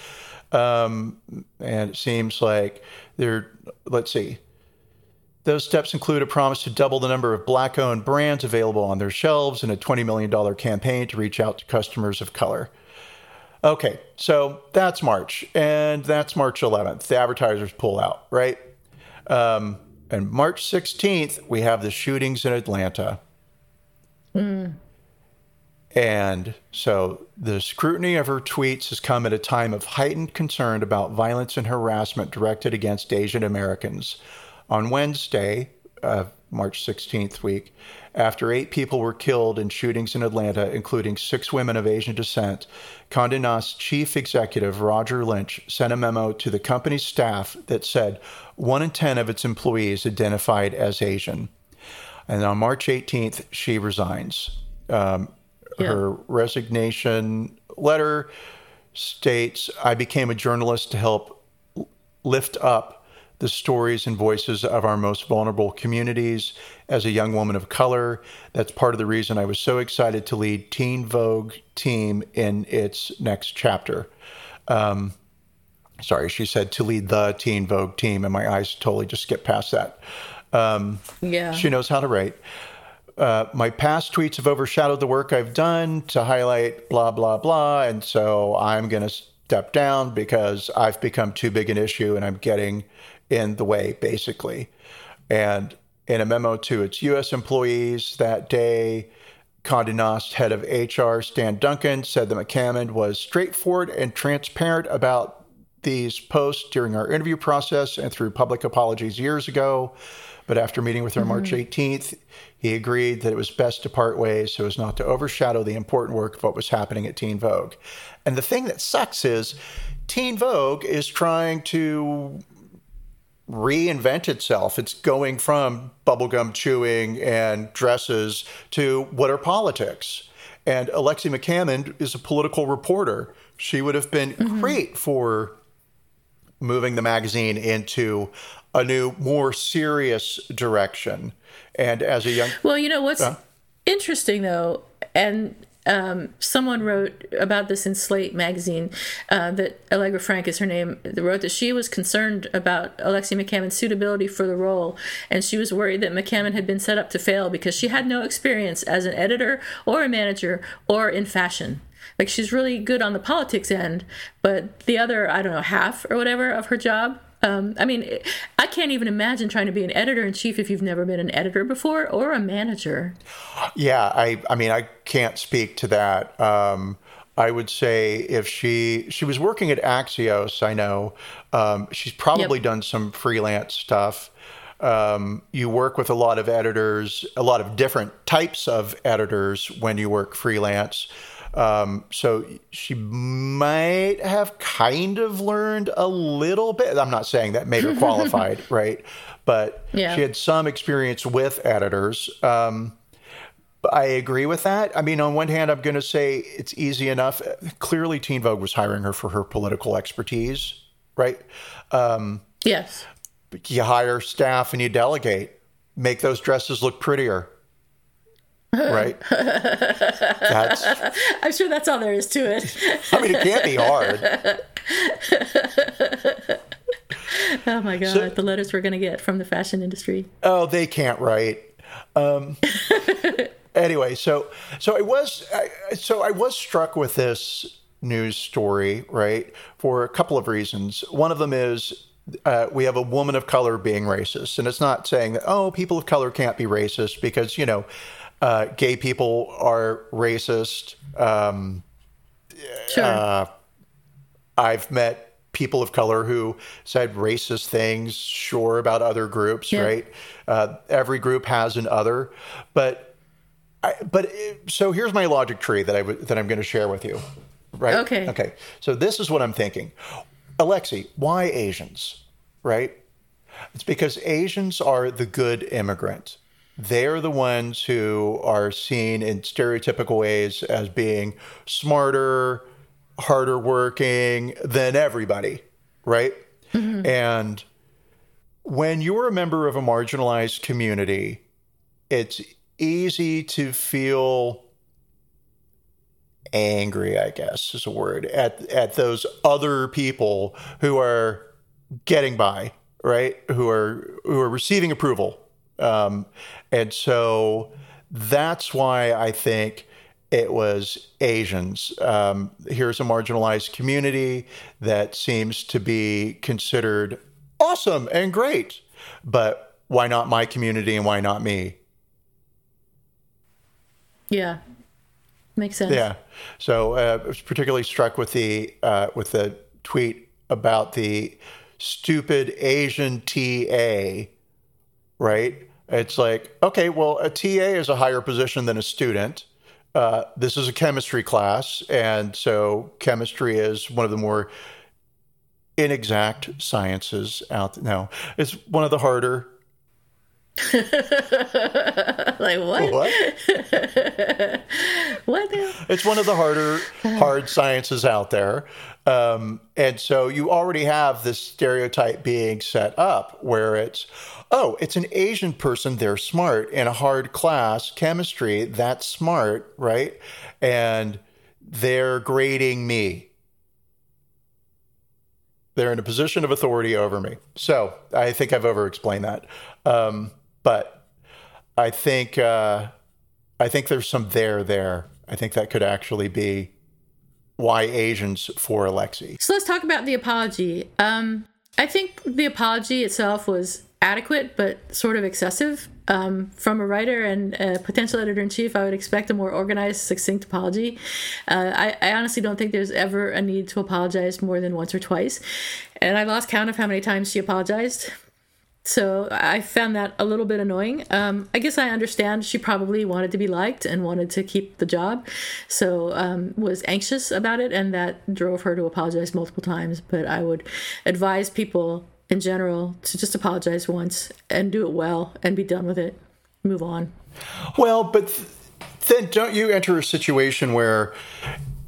Speaker 1: Um, and it seems like they're, let's see, those steps include a promise to double the number of black owned brands available on their shelves and a $20 million campaign to reach out to customers of color. Okay, so that's March, and that's March 11th. The advertisers pull out, right? Um, and March 16th, we have the shootings in Atlanta. Mm. And so the scrutiny of her tweets has come at a time of heightened concern about violence and harassment directed against Asian Americans. On Wednesday, uh, March 16th week, after eight people were killed in shootings in Atlanta, including six women of Asian descent, Condé Nast chief executive Roger Lynch sent a memo to the company's staff that said one in 10 of its employees identified as Asian. And on March 18th, she resigns. Um, yeah. Her resignation letter states I became a journalist to help lift up the stories and voices of our most vulnerable communities as a young woman of color. That's part of the reason I was so excited to lead Teen Vogue team in its next chapter. Um, sorry, she said to lead the Teen Vogue team, and my eyes totally just skipped past that. Um, yeah. She knows how to write. Uh, my past tweets have overshadowed the work I've done to highlight blah, blah, blah. And so I'm going to step down because I've become too big an issue and I'm getting in the way, basically. And in a memo to its U.S. employees that day, Condé Nast head of HR, Stan Duncan, said that McCammond was straightforward and transparent about these posts during our interview process and through public apologies years ago. But after meeting with her mm-hmm. March 18th, he agreed that it was best to part ways so as not to overshadow the important work of what was happening at Teen Vogue. And the thing that sucks is Teen Vogue is trying to reinvent itself. It's going from bubblegum chewing and dresses to what are politics. And Alexi McCammond is a political reporter. She would have been mm-hmm. great for moving the magazine into a new, more serious direction. And as a young.
Speaker 2: Well, you know what's uh, interesting, though, and um, someone wrote about this in Slate magazine uh, that Allegra Frank is her name. Wrote that she was concerned about Alexi McCammond's suitability for the role, and she was worried that McCammond had been set up to fail because she had no experience as an editor or a manager or in fashion. Like she's really good on the politics end, but the other, I don't know, half or whatever of her job um, I mean, I can't even imagine trying to be an editor in chief if you've never been an editor before or a manager.
Speaker 1: Yeah, I, I mean, I can't speak to that. Um, I would say if she she was working at Axios, I know um, she's probably yep. done some freelance stuff. Um, you work with a lot of editors, a lot of different types of editors when you work freelance. Um, so she might have kind of learned a little bit. I'm not saying that made her qualified, right? But yeah. she had some experience with editors. Um, I agree with that. I mean, on one hand, I'm going to say it's easy enough. Clearly, Teen Vogue was hiring her for her political expertise, right?
Speaker 2: Um, yes.
Speaker 1: You hire staff and you delegate, make those dresses look prettier right?
Speaker 2: That's. I'm sure that's all there is to it.
Speaker 1: I mean, it can't be hard.
Speaker 2: oh my god, so, the letters we're going to get from the fashion industry.
Speaker 1: Oh, they can't write. Um, anyway, so so I was I, so I was struck with this news story, right, for a couple of reasons. One of them is uh, we have a woman of color being racist. And it's not saying that, oh, people of color can't be racist because, you know, uh, gay people are racist. Um, sure. Uh, I've met people of color who said racist things, sure, about other groups, yeah. right? Uh, every group has an other, but. I, but so here's my logic tree that I w- that I'm going to share with you, right?
Speaker 2: Okay.
Speaker 1: Okay. So this is what I'm thinking, Alexi. Why Asians, right? It's because Asians are the good immigrant they're the ones who are seen in stereotypical ways as being smarter, harder working than everybody, right? Mm-hmm. And when you're a member of a marginalized community, it's easy to feel angry, I guess is a word, at at those other people who are getting by, right? Who are who are receiving approval um, and so that's why I think it was Asians. Um, here's a marginalized community that seems to be considered awesome and great, but why not my community and why not me?
Speaker 2: Yeah, makes sense.
Speaker 1: Yeah. So uh, I was particularly struck with the uh, with the tweet about the stupid Asian TA, right? It's like, okay, well, a TA is a higher position than a student. Uh, this is a chemistry class, and so chemistry is one of the more inexact sciences out there. No, it's one of the harder.
Speaker 2: like what?
Speaker 1: What?
Speaker 2: what?
Speaker 1: It's one of the harder hard sciences out there. Um, and so you already have this stereotype being set up where it's, oh, it's an Asian person, they're smart. In a hard class, chemistry, that's smart, right? And they're grading me. They're in a position of authority over me. So I think I've over explained that. Um, but I think, uh, I think there's some there there. I think that could actually be why Asians for Alexi.
Speaker 2: So let's talk about the apology. Um, I think the apology itself was adequate, but sort of excessive. Um, from a writer and a potential editor in chief, I would expect a more organized, succinct apology. Uh, I, I, honestly don't think there's ever a need to apologize more than once or twice. And I lost count of how many times she apologized. So I found that a little bit annoying. Um, I guess I understand she probably wanted to be liked and wanted to keep the job, so um, was anxious about it, and that drove her to apologize multiple times. But I would advise people in general to just apologize once and do it well and be done with it, move on.
Speaker 1: Well, but th- then don't you enter a situation where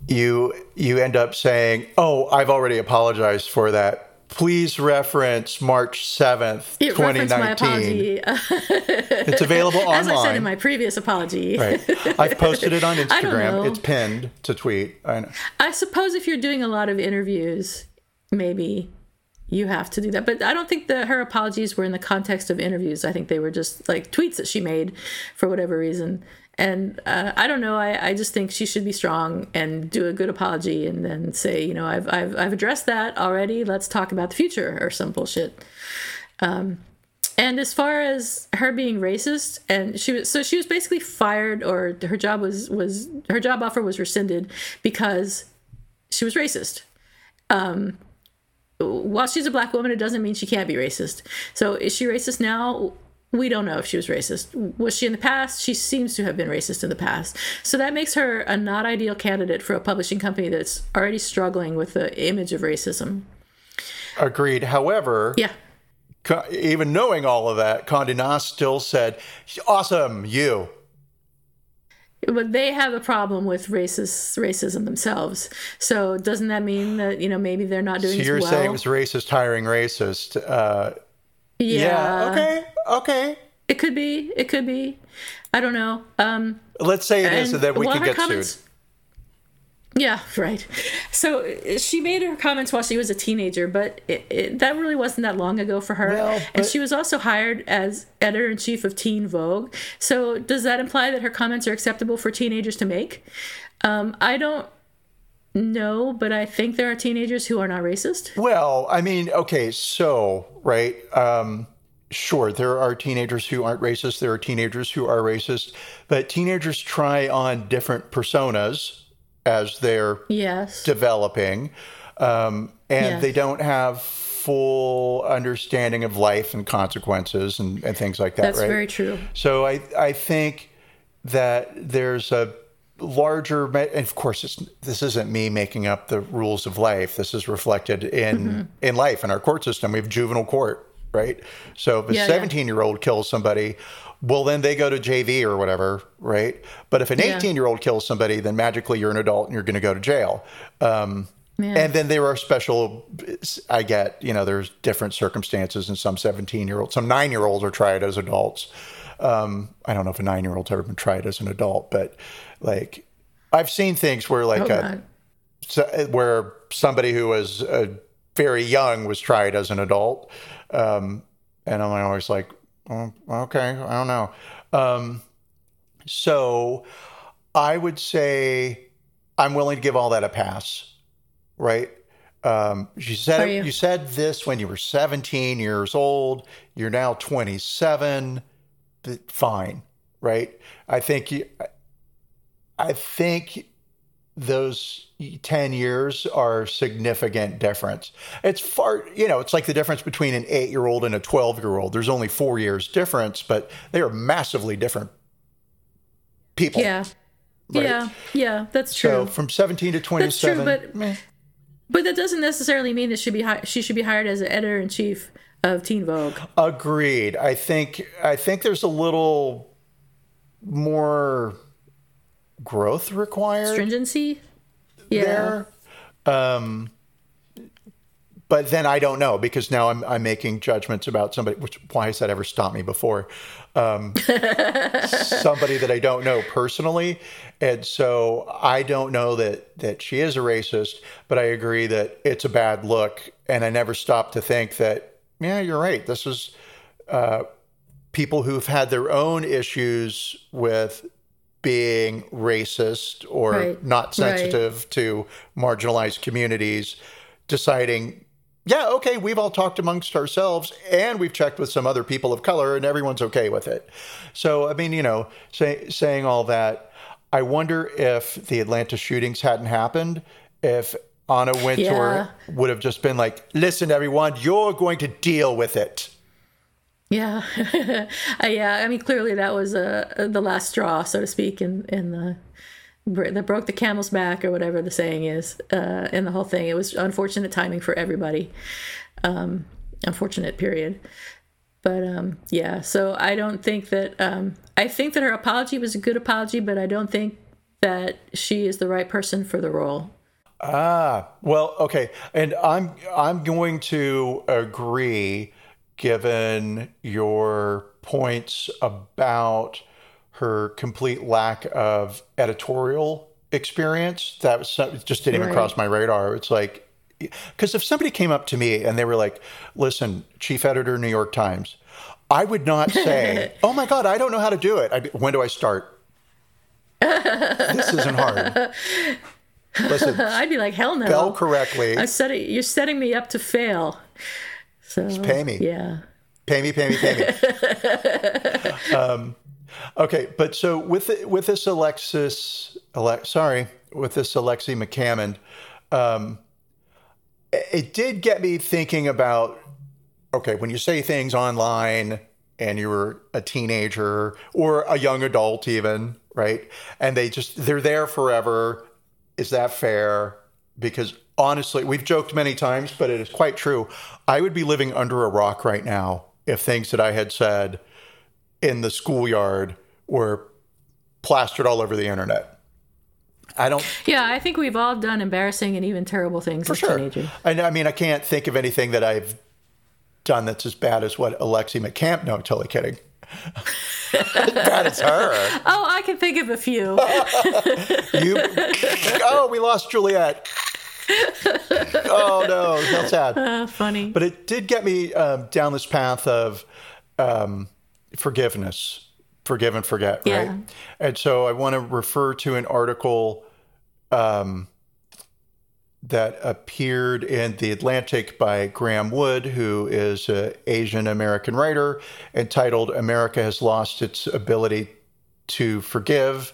Speaker 1: you you end up saying, "Oh, I've already apologized for that." please reference March 7th, it 2019. it's available online. As
Speaker 2: I said in my previous apology.
Speaker 1: right. I've posted it on Instagram. It's pinned to tweet. I,
Speaker 2: I suppose if you're doing a lot of interviews, maybe you have to do that. But I don't think that her apologies were in the context of interviews. I think they were just like tweets that she made for whatever reason. And uh, I don't know. I, I just think she should be strong and do a good apology, and then say, you know, I've I've I've addressed that already. Let's talk about the future or some bullshit. Um, and as far as her being racist, and she was so she was basically fired, or her job was was her job offer was rescinded because she was racist. Um, while she's a black woman, it doesn't mean she can't be racist. So is she racist now? we don't know if she was racist. Was she in the past? She seems to have been racist in the past. So that makes her a not ideal candidate for a publishing company that's already struggling with the image of racism.
Speaker 1: Agreed. However,
Speaker 2: yeah.
Speaker 1: Even knowing all of that, Condé Nast still said, "Awesome, you."
Speaker 2: But they have a problem with racist racism themselves. So doesn't that mean that you know maybe they're not doing?
Speaker 1: So you're
Speaker 2: well?
Speaker 1: saying it was racist hiring racist? Uh,
Speaker 2: yeah.
Speaker 1: yeah. Okay. Okay.
Speaker 2: It could be. It could be. I don't know. Um,
Speaker 1: Let's say it is, and that we can get comments, sued.
Speaker 2: Yeah, right. So she made her comments while she was a teenager, but it, it, that really wasn't that long ago for her. Well, and she was also hired as editor in chief of Teen Vogue. So does that imply that her comments are acceptable for teenagers to make? Um, I don't know, but I think there are teenagers who are not racist.
Speaker 1: Well, I mean, okay, so right. Um, sure, there are teenagers who aren't racist. There are teenagers who are racist, but teenagers try on different personas as they're
Speaker 2: yes.
Speaker 1: developing, um, and yes. they don't have full understanding of life and consequences and, and things like that.
Speaker 2: That's
Speaker 1: right?
Speaker 2: very true.
Speaker 1: So I I think that there's a larger and of course this isn't me making up the rules of life this is reflected in mm-hmm. in life in our court system we have juvenile court right? So if a 17 year old kills somebody, well, then they go to JV or whatever, right? But if an 18 year old kills somebody, then magically you're an adult and you're going to go to jail. Um, yeah. And then there are special, I get, you know, there's different circumstances, and some 17 year olds, some nine year olds are tried as adults. Um, I don't know if a nine year old's ever been tried as an adult, but like I've seen things where, like, a, where somebody who was uh, very young was tried as an adult. Um, and I'm always like, oh, okay, I don't know. Um, so I would say I'm willing to give all that a pass, right? Um, you said you? you said this when you were 17 years old. You're now 27. Fine, right? I think you. I think those 10 years are significant difference. It's far, you know, it's like the difference between an eight year old and a 12 year old. There's only four years difference, but they are massively different people.
Speaker 2: Yeah. Right? Yeah. Yeah. That's true.
Speaker 1: So from 17 to 27.
Speaker 2: That's true, but, but that doesn't necessarily mean that she, be hi- she should be hired as an editor in chief of Teen Vogue.
Speaker 1: Agreed. I think, I think there's a little more growth required.
Speaker 2: Stringency? Yeah.
Speaker 1: There. Um, but then I don't know because now I'm, I'm making judgments about somebody, which why has that ever stopped me before? Um, somebody that I don't know personally. And so I don't know that, that she is a racist, but I agree that it's a bad look. And I never stop to think that, yeah, you're right. This is uh, people who've had their own issues with being racist or
Speaker 2: Right.
Speaker 1: not sensitive to marginalized communities, deciding, yeah, okay, we've all talked amongst ourselves and we've checked with some other people of color and everyone's okay with it. So, I mean, you know, say, saying all that, I wonder if the Atlanta shootings hadn't happened, if Anna Wintour
Speaker 2: Yeah.
Speaker 1: would have just been like, listen, everyone, you're going to deal with it.
Speaker 2: Yeah, Uh, yeah. I mean, clearly that was uh, the last straw, so to speak, in in the that broke the camel's back or whatever the saying is uh, in the whole thing. It was unfortunate timing for everybody. Um, unfortunate period. But um, yeah, so I don't think that um, I think that her apology was a good apology, but I don't think that she is the right person for the role.
Speaker 1: Ah, well, okay, and I'm I'm going to agree, given your points about her complete lack of editorial experience. That was some- just didn't even cross my radar. It's like because if somebody came up to me and they were like, "Listen, chief editor, New York Times," I would not say, "Oh my God, I don't know how to do it." I'd be, when do I start? this isn't hard. Listen,
Speaker 2: I'd be like, hell no.
Speaker 1: spell correctly.
Speaker 2: I said it, you're setting me up to fail. So
Speaker 1: pay me.
Speaker 2: Yeah.
Speaker 1: Pay me, pay me, pay me. um, okay, but so with the, with this Alexis, Alex, sorry, with this Alexi McCammond, um, it, it did get me thinking about. Okay, when you say things online and you're a teenager or a young adult, even right, and they just they're there forever. Is that fair? Because honestly, we've joked many times, but it is quite true. I would be living under a rock right now if things that I had said in the schoolyard were plastered all over the internet. I don't,
Speaker 2: Yeah, I think we've all done embarrassing and even terrible things as
Speaker 1: sure.
Speaker 2: teenagers.
Speaker 1: I, I mean, I can't think of anything that I've done that's as bad as what Alexi McCamp. No, totally kidding. bad as her.
Speaker 2: Oh, I can think of a few.
Speaker 1: You, oh, we lost Juliet. Oh no, that's sad.
Speaker 2: Uh, funny.
Speaker 1: But it did get me um, down this path of um, forgiveness, forgive and forget,
Speaker 2: Yeah.
Speaker 1: right? And so I want to refer to an article um, that appeared in the Atlantic by Graeme Wood, who is an Asian American writer, entitled "America Has Lost Its Ability to Forgive,"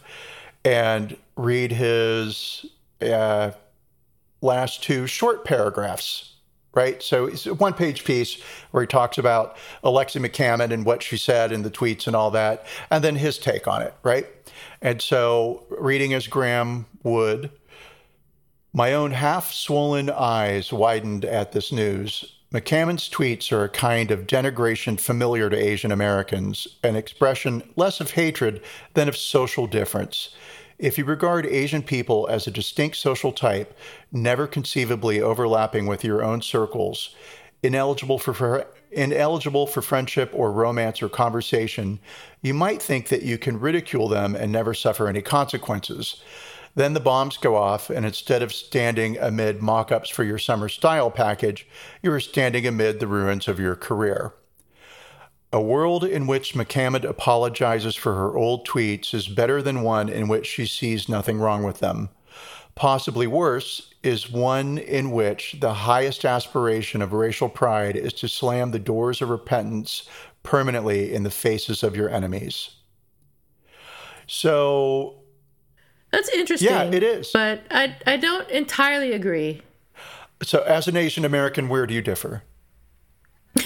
Speaker 1: and read his. Uh, last two short paragraphs, right? So it's a one page piece where he talks about Alexi McCammond and what she said in the tweets and all that, and then his take on it, right? And so reading as Graeme Wood, my own half swollen eyes widened at this news. McCammond's tweets are a kind of denigration familiar to Asian Americans, an expression less of hatred than of social difference. If you regard Asian people as a distinct social type, never conceivably overlapping with your own circles, ineligible for, for ineligible for friendship or romance or conversation, you might think that you can ridicule them and never suffer any consequences. Then the bombs go off, and instead of standing amid mock ups for your summer style package, you are standing amid the ruins of your career. A world in which McCammond apologizes for her old tweets is better than one in which she sees nothing wrong with them. Possibly worse is one in which the highest aspiration of racial pride is to slam the doors of repentance permanently in the faces of your enemies. So,
Speaker 2: That's interesting.
Speaker 1: Yeah, it is.
Speaker 2: But I I don't entirely agree.
Speaker 1: so as an Asian American, where do you differ?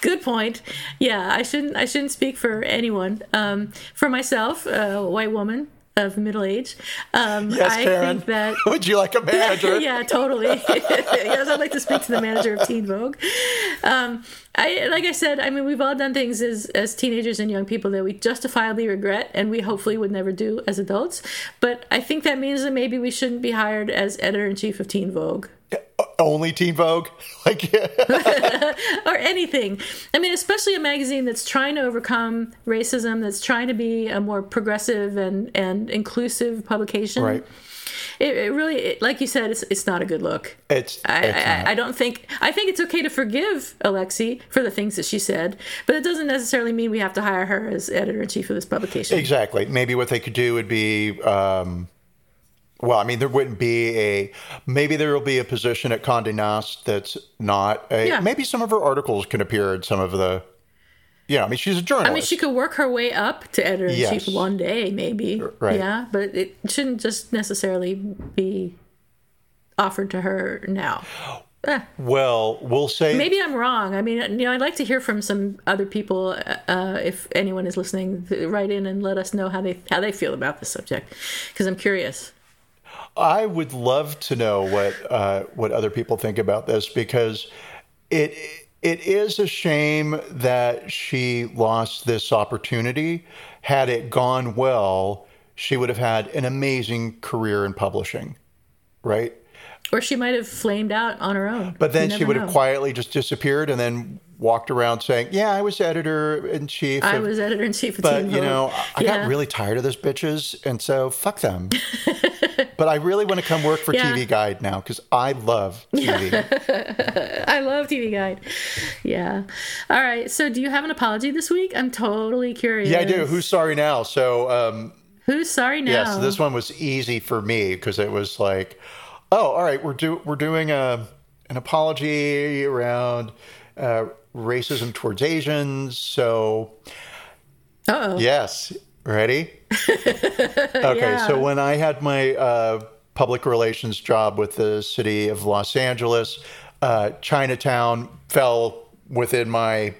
Speaker 2: Good point. Yeah, I shouldn't I shouldn't speak for anyone. Um, for myself, a white woman of middle age, um,
Speaker 1: Yes,
Speaker 2: I
Speaker 1: Karen.
Speaker 2: think that
Speaker 1: Would you like a manager?
Speaker 2: yeah, totally. yes, I'd like to speak to the manager of Teen Vogue. Um, I like I said, I mean, we've all done things as as teenagers and young people that we justifiably regret, and we hopefully would never do as adults. But I think that means that maybe we shouldn't be hired as editor in chief of Teen Vogue.
Speaker 1: Only Teen Vogue? Like,
Speaker 2: or anything. I mean, especially a magazine that's trying to overcome racism, that's trying to be a more progressive and, and inclusive publication.
Speaker 1: right.
Speaker 2: it, it really, it, like you said, it's it's not a good look.
Speaker 1: It's,
Speaker 2: I,
Speaker 1: it's
Speaker 2: I. I don't think I think it's okay to forgive Alexi for the things that she said, but it doesn't necessarily mean we have to hire her as editor in chief of this publication.
Speaker 1: Exactly. Maybe what they could do would be, um, well, I mean, there wouldn't be a. Maybe there will be a position at Condé Nast that's not a.
Speaker 2: Yeah.
Speaker 1: Maybe some of her articles can appear in some of the. Yeah, I mean, she's a journalist.
Speaker 2: I mean, she could work her way up to editor in
Speaker 1: Yes.
Speaker 2: chief one day, maybe.
Speaker 1: Right.
Speaker 2: Yeah, but it shouldn't just necessarily be offered to her now. Eh,
Speaker 1: well, we'll say
Speaker 2: maybe I'm wrong. I mean, you know, I'd like to hear from some other people. Uh, if anyone is listening, write in and let us know how they how they feel about this subject, because I'm curious.
Speaker 1: I would love to know what uh, what other people think about this because it it is a shame that she lost this opportunity. Had it gone well, she would have had an amazing career in publishing, right?
Speaker 2: Or she might have flamed out on her own.
Speaker 1: But then she would have quietly just disappeared and then walked around saying, "Yeah, I was editor in chief."
Speaker 2: I was editor in chief
Speaker 1: but you know, I
Speaker 2: Yeah.
Speaker 1: got really tired of those bitches, and so fuck them. but I really want to come work for
Speaker 2: Yeah.
Speaker 1: TV Guide now because I love TV.
Speaker 2: I love TV Guide. Yeah. All right. So, do you have an apology this week? I'm totally curious.
Speaker 1: yeah, I do. Who's sorry now? So, um,
Speaker 2: Who's sorry now?
Speaker 1: yeah, so this one was easy for me because it was like, oh, all right, we're do we're doing a an apology around uh, racism towards Asians. So,
Speaker 2: Uh-oh.
Speaker 1: yes, ready? okay,
Speaker 2: Yeah.
Speaker 1: so when I had my uh, public relations job with the city of Los Angeles, uh, Chinatown fell within my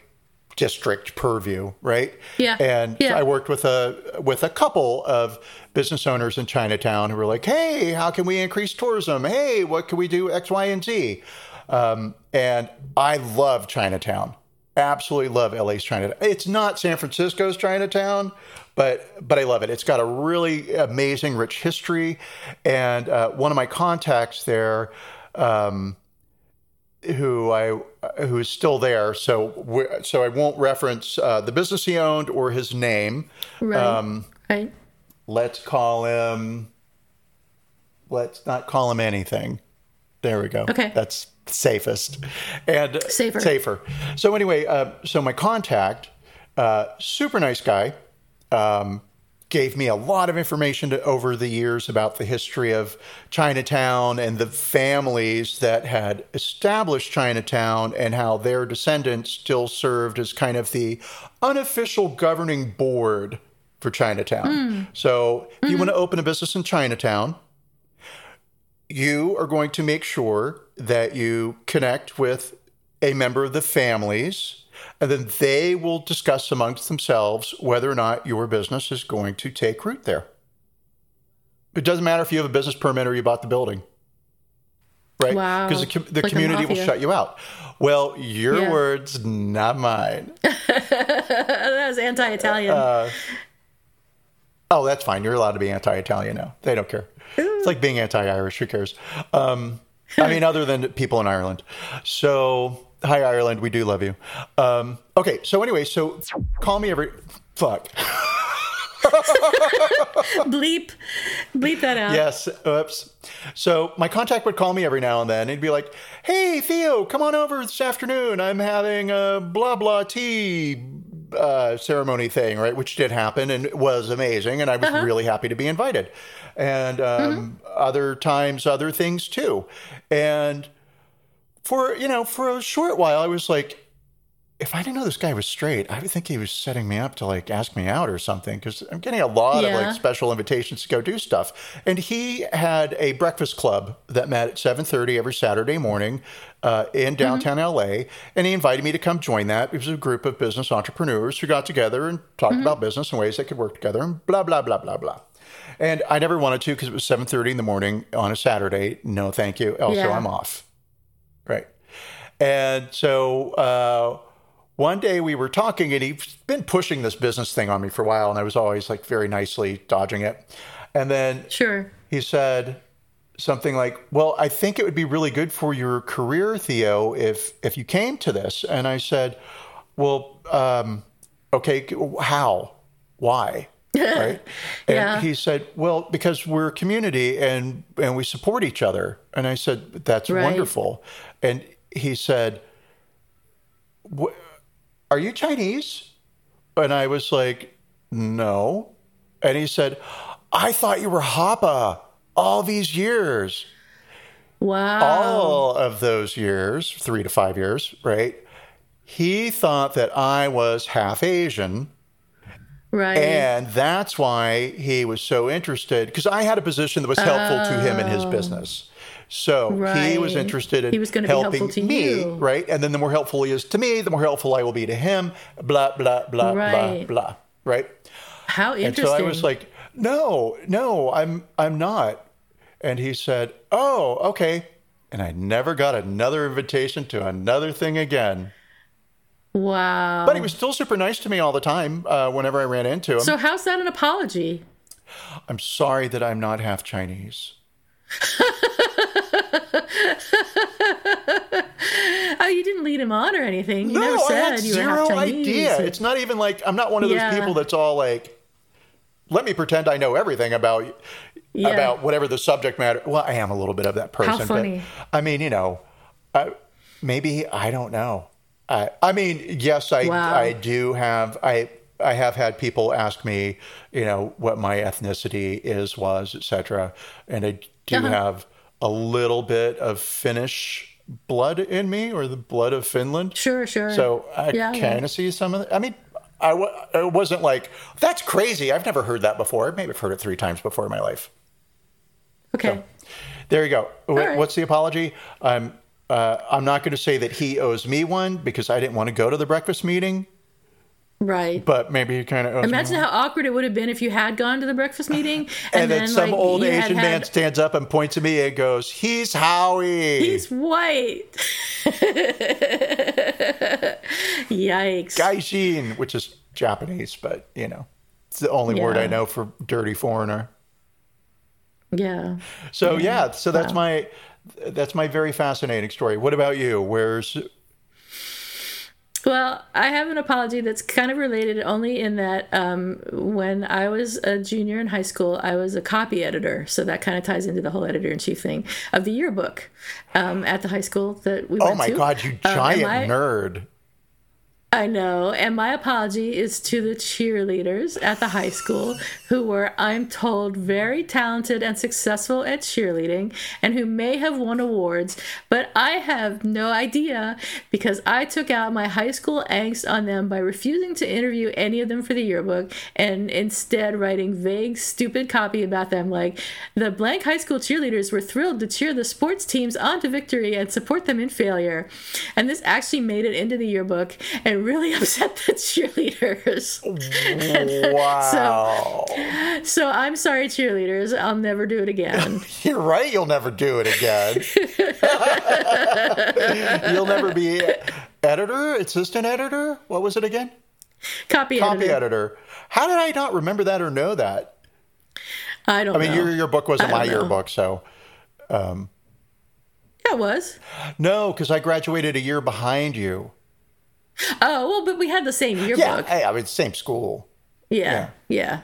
Speaker 1: district purview, right?
Speaker 2: Yeah,
Speaker 1: And
Speaker 2: yeah.
Speaker 1: I worked with a with a couple of business owners in Chinatown who were like, "Hey, how can we increase tourism? Hey, what can we do X, Y, and Z?" Um, and I love Chinatown. Absolutely love LA's Chinatown. It's not San Francisco's Chinatown, but but I love it. It's got a really amazing, rich history. And uh, one of my contacts there, um, who I who is still there, so so I won't reference uh, the business he owned or his name.
Speaker 2: Right.
Speaker 1: Um,
Speaker 2: right.
Speaker 1: Let's call him. Let's not call him anything. There we go.
Speaker 2: Okay.
Speaker 1: That's safest and
Speaker 2: Safer.
Speaker 1: Safer. So anyway, uh, so my contact, uh, super nice guy, um, gave me a lot of information to, over the years about the history of Chinatown and the families that had established Chinatown and how their descendants still served as kind of the unofficial governing board for Chinatown. So if you want to open a business in Chinatown, you are going to make sure that you connect with a member of the families, and then they will discuss amongst themselves whether or not your business is going to take root there. It doesn't matter if you have a business permit or you bought the building, right?
Speaker 2: Wow.
Speaker 1: Because the, the
Speaker 2: Like
Speaker 1: community will shut you out. Well, your
Speaker 2: Yeah.
Speaker 1: words, not mine.
Speaker 2: that was anti-Italian.
Speaker 1: Uh, Oh, that's fine. You're allowed to be anti-Italian now. They don't care. It's like being anti-Irish. Who cares? Um, I mean, other than people in Ireland. So, hi Ireland, we do love you. Um, okay, so anyway, so call me every fuck.
Speaker 2: bleep, bleep that out.
Speaker 1: Yes. Oops. So my contact would call me every now and then. He'd be like, "Hey Theo, come on over this afternoon. I'm having a blah blah tea uh, ceremony thing, right?" Which did happen and it was amazing, and I was really happy to be invited. And um, other times, other things too. And for you know, for a short while, I was like, if I didn't know this guy was straight, I would think he was setting me up to like ask me out or something because I'm getting a lot of like special invitations to go do stuff. And he had a breakfast club that met at 7:30 every Saturday morning uh, in downtown LA, and he invited me to come join that. It was a group of business entrepreneurs who got together and talked about business and ways they could work together and blah blah blah blah blah. And I never wanted to because it was 7:30 in the morning on a Saturday. No, thank you. Also,
Speaker 2: Yeah.
Speaker 1: I'm off. Right. And so uh, one day we were talking, and he's been pushing this business thing on me for a while, and I was always like very nicely dodging it. And then
Speaker 2: Sure.
Speaker 1: he said something like, "Well, I think it would be really good for your career, Theo, if if you came to this." And I said, "Well, um, okay, how? Why?" right? And
Speaker 2: Yeah.
Speaker 1: he said, "Well, because we're a community and and we support each other." And I said, "That's
Speaker 2: Right.
Speaker 1: wonderful." And he said, "Wh- "Are you Chinese?" And I was like, "No." And he said, "I thought you were Hapa all these years."
Speaker 2: Wow.
Speaker 1: all of those years, three to five years, right? He thought that I was half Asian.
Speaker 2: right.
Speaker 1: And that's why he was so interested because I had a position that was helpful to him in his oh. business. So he was interested in
Speaker 2: He was gonna be
Speaker 1: helping
Speaker 2: helpful to
Speaker 1: me,
Speaker 2: you.
Speaker 1: right? And then the more helpful he is to me, the more helpful I will be to him, blah, blah, blah,
Speaker 2: Right.
Speaker 1: blah, blah, right?
Speaker 2: How
Speaker 1: And
Speaker 2: interesting.
Speaker 1: so I was like, "No, no, I'm I'm not." And he said, "Oh, okay." And I never got another invitation to another thing again.
Speaker 2: wow.
Speaker 1: But he was still super nice to me all the time uh, whenever I ran into him.
Speaker 2: so how's that an apology?
Speaker 1: I'm sorry that I'm not half Chinese.
Speaker 2: Oh, you didn't lead him on or anything. You
Speaker 1: no,
Speaker 2: never
Speaker 1: I had
Speaker 2: you
Speaker 1: zero idea. It's not even like I'm not one of those
Speaker 2: Yeah.
Speaker 1: people that's all like, let me pretend I know everything about
Speaker 2: Yeah.
Speaker 1: about whatever the subject matter. Well, I am a little bit of that person.
Speaker 2: funny.
Speaker 1: But, I mean, you know, I, maybe I don't know. I, I mean, yes, I
Speaker 2: Wow.
Speaker 1: I do have I. I have had people ask me, you know, what my ethnicity is, was, etc., and I do
Speaker 2: Uh-huh.
Speaker 1: have a little bit of Finnish blood in me, or the blood of Finland.
Speaker 2: Sure, sure.
Speaker 1: So I
Speaker 2: Yeah, yeah.
Speaker 1: kind of see some of it. I mean, I, w- I wasn't like, that's crazy. I've never heard that before. Maybe I've heard it three times before in my life.
Speaker 2: Okay.
Speaker 1: There you go. Wh-
Speaker 2: right.
Speaker 1: What's the apology? I'm, uh, I'm not going to say that he owes me one because I didn't want to go to the breakfast meeting,
Speaker 2: Right.
Speaker 1: but maybe you kind of
Speaker 2: Imagine how awkward it would have been if you had gone to the breakfast meeting and,
Speaker 1: And, then, some
Speaker 2: like,
Speaker 1: old
Speaker 2: you had
Speaker 1: Asian man
Speaker 2: had-
Speaker 1: stands up and points at me and goes, he's haole.
Speaker 2: He's white. Yikes.
Speaker 1: Gaijin, which is Japanese, but, you know, it's the only word I know for dirty foreigner.
Speaker 2: Yeah.
Speaker 1: So yeah, so that's my that's my very fascinating story. What about you? Where's
Speaker 2: Well, I have an apology that's kind of related only in that um, when I was a junior in high school, I was a copy editor. So that kind of ties into the whole editor in chief thing of the yearbook um, at the high school that we
Speaker 1: Oh
Speaker 2: went to.
Speaker 1: Oh my god, you
Speaker 2: Um,
Speaker 1: giant
Speaker 2: and my-
Speaker 1: nerd.
Speaker 2: I know. And my apology is to the cheerleaders at the high school who were, I'm told, very talented and successful at cheerleading and who may have won awards, but I have no idea because I took out my high school angst on them by refusing to interview any of them for the yearbook and instead writing vague, stupid copy about them like the blank high school cheerleaders were thrilled to cheer the sports teams on to victory and support them in failure. And this actually made it into the yearbook and really upset the cheerleaders.
Speaker 1: Wow.
Speaker 2: So I'm sorry, cheerleaders. I'll never do it again.
Speaker 1: You're right, you'll never do it again. you'll never be editor, assistant editor? What was it again?
Speaker 2: Copy,
Speaker 1: Copy
Speaker 2: editor.
Speaker 1: editor. How did I not remember that or know that?
Speaker 2: I don't
Speaker 1: I mean,
Speaker 2: know.
Speaker 1: your your book wasn't my
Speaker 2: know.
Speaker 1: yearbook, so um,
Speaker 2: yeah, it was.
Speaker 1: no, because I graduated a year behind you.
Speaker 2: Oh well, but we had the same
Speaker 1: Yeah,
Speaker 2: yearbook.
Speaker 1: hey, I mean, same school.
Speaker 2: Yeah, yeah,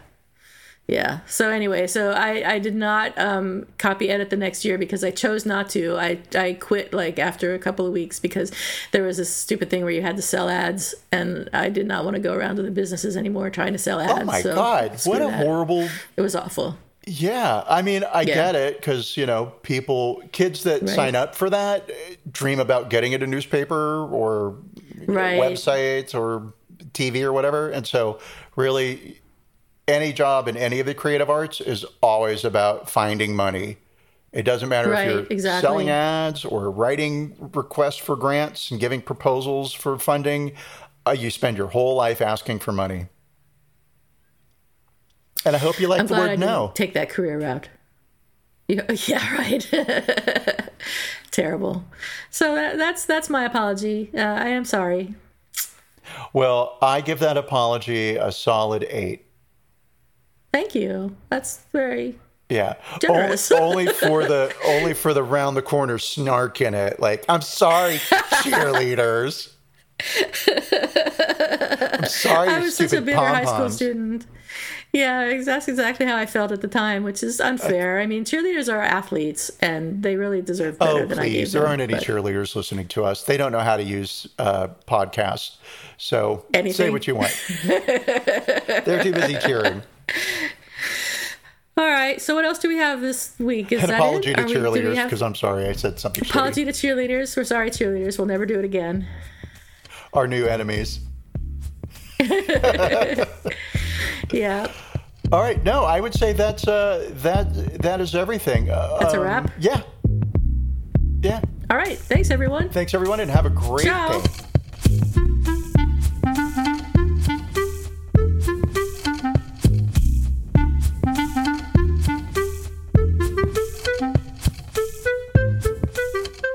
Speaker 2: yeah. So anyway, so I I did not um, copy edit the next year because I chose not to. I I quit like after a couple of weeks because there was this stupid thing where you had to sell ads, and I did not want to go around to the businesses anymore trying to sell ads.
Speaker 1: Oh my
Speaker 2: so
Speaker 1: god, what a
Speaker 2: that.
Speaker 1: horrible
Speaker 2: It was awful.
Speaker 1: Yeah, I mean, I
Speaker 2: Yeah.
Speaker 1: get it because you know, people, kids that
Speaker 2: Right.
Speaker 1: sign up for that uh, dream about getting it a newspaper or
Speaker 2: Right.
Speaker 1: websites or TV or whatever, and so really, any job in any of the creative arts is always about finding money. It doesn't matter
Speaker 2: Right,
Speaker 1: if you're
Speaker 2: exactly.
Speaker 1: selling ads or writing requests for grants and giving proposals for funding. Uh, you spend your whole life asking for money. And I hope you like
Speaker 2: I'm
Speaker 1: the word no.
Speaker 2: take that career route. Yeah right. Terrible. So that, that's that's my apology. Uh, I am sorry.
Speaker 1: Well, I give that apology a solid eight.
Speaker 2: Thank you. That's very
Speaker 1: Yeah,
Speaker 2: Generous.
Speaker 1: Only, only for the only for the round the corner snark in it. Like, I'm sorry, cheerleaders. I'm sorry,
Speaker 2: I was such a bitter high school student. Yeah, that's exactly how I felt at the time, which is unfair. I mean, cheerleaders are athletes, and they really deserve better
Speaker 1: Oh,
Speaker 2: than I gave
Speaker 1: please. There aren't any
Speaker 2: but-
Speaker 1: cheerleaders listening to us. They don't know how to use uh, podcasts. So say what you want. They're too busy cheering.
Speaker 2: All right. So what else do we have this week? Is
Speaker 1: An
Speaker 2: that
Speaker 1: apology
Speaker 2: it?
Speaker 1: to
Speaker 2: Are we- do we
Speaker 1: cheerleaders
Speaker 2: have-
Speaker 1: because I'm sorry I said something shitty.
Speaker 2: apology to cheerleaders. We're sorry, cheerleaders. We'll never do it again.
Speaker 1: Our new enemies.
Speaker 2: Yeah.
Speaker 1: All right. No, I would say that's uh, that that is everything. Uh,
Speaker 2: That's a
Speaker 1: um,
Speaker 2: wrap?
Speaker 1: Yeah. Yeah.
Speaker 2: All right. Thanks, everyone.
Speaker 1: Thanks everyone, and have a great
Speaker 2: Ciao.
Speaker 1: day.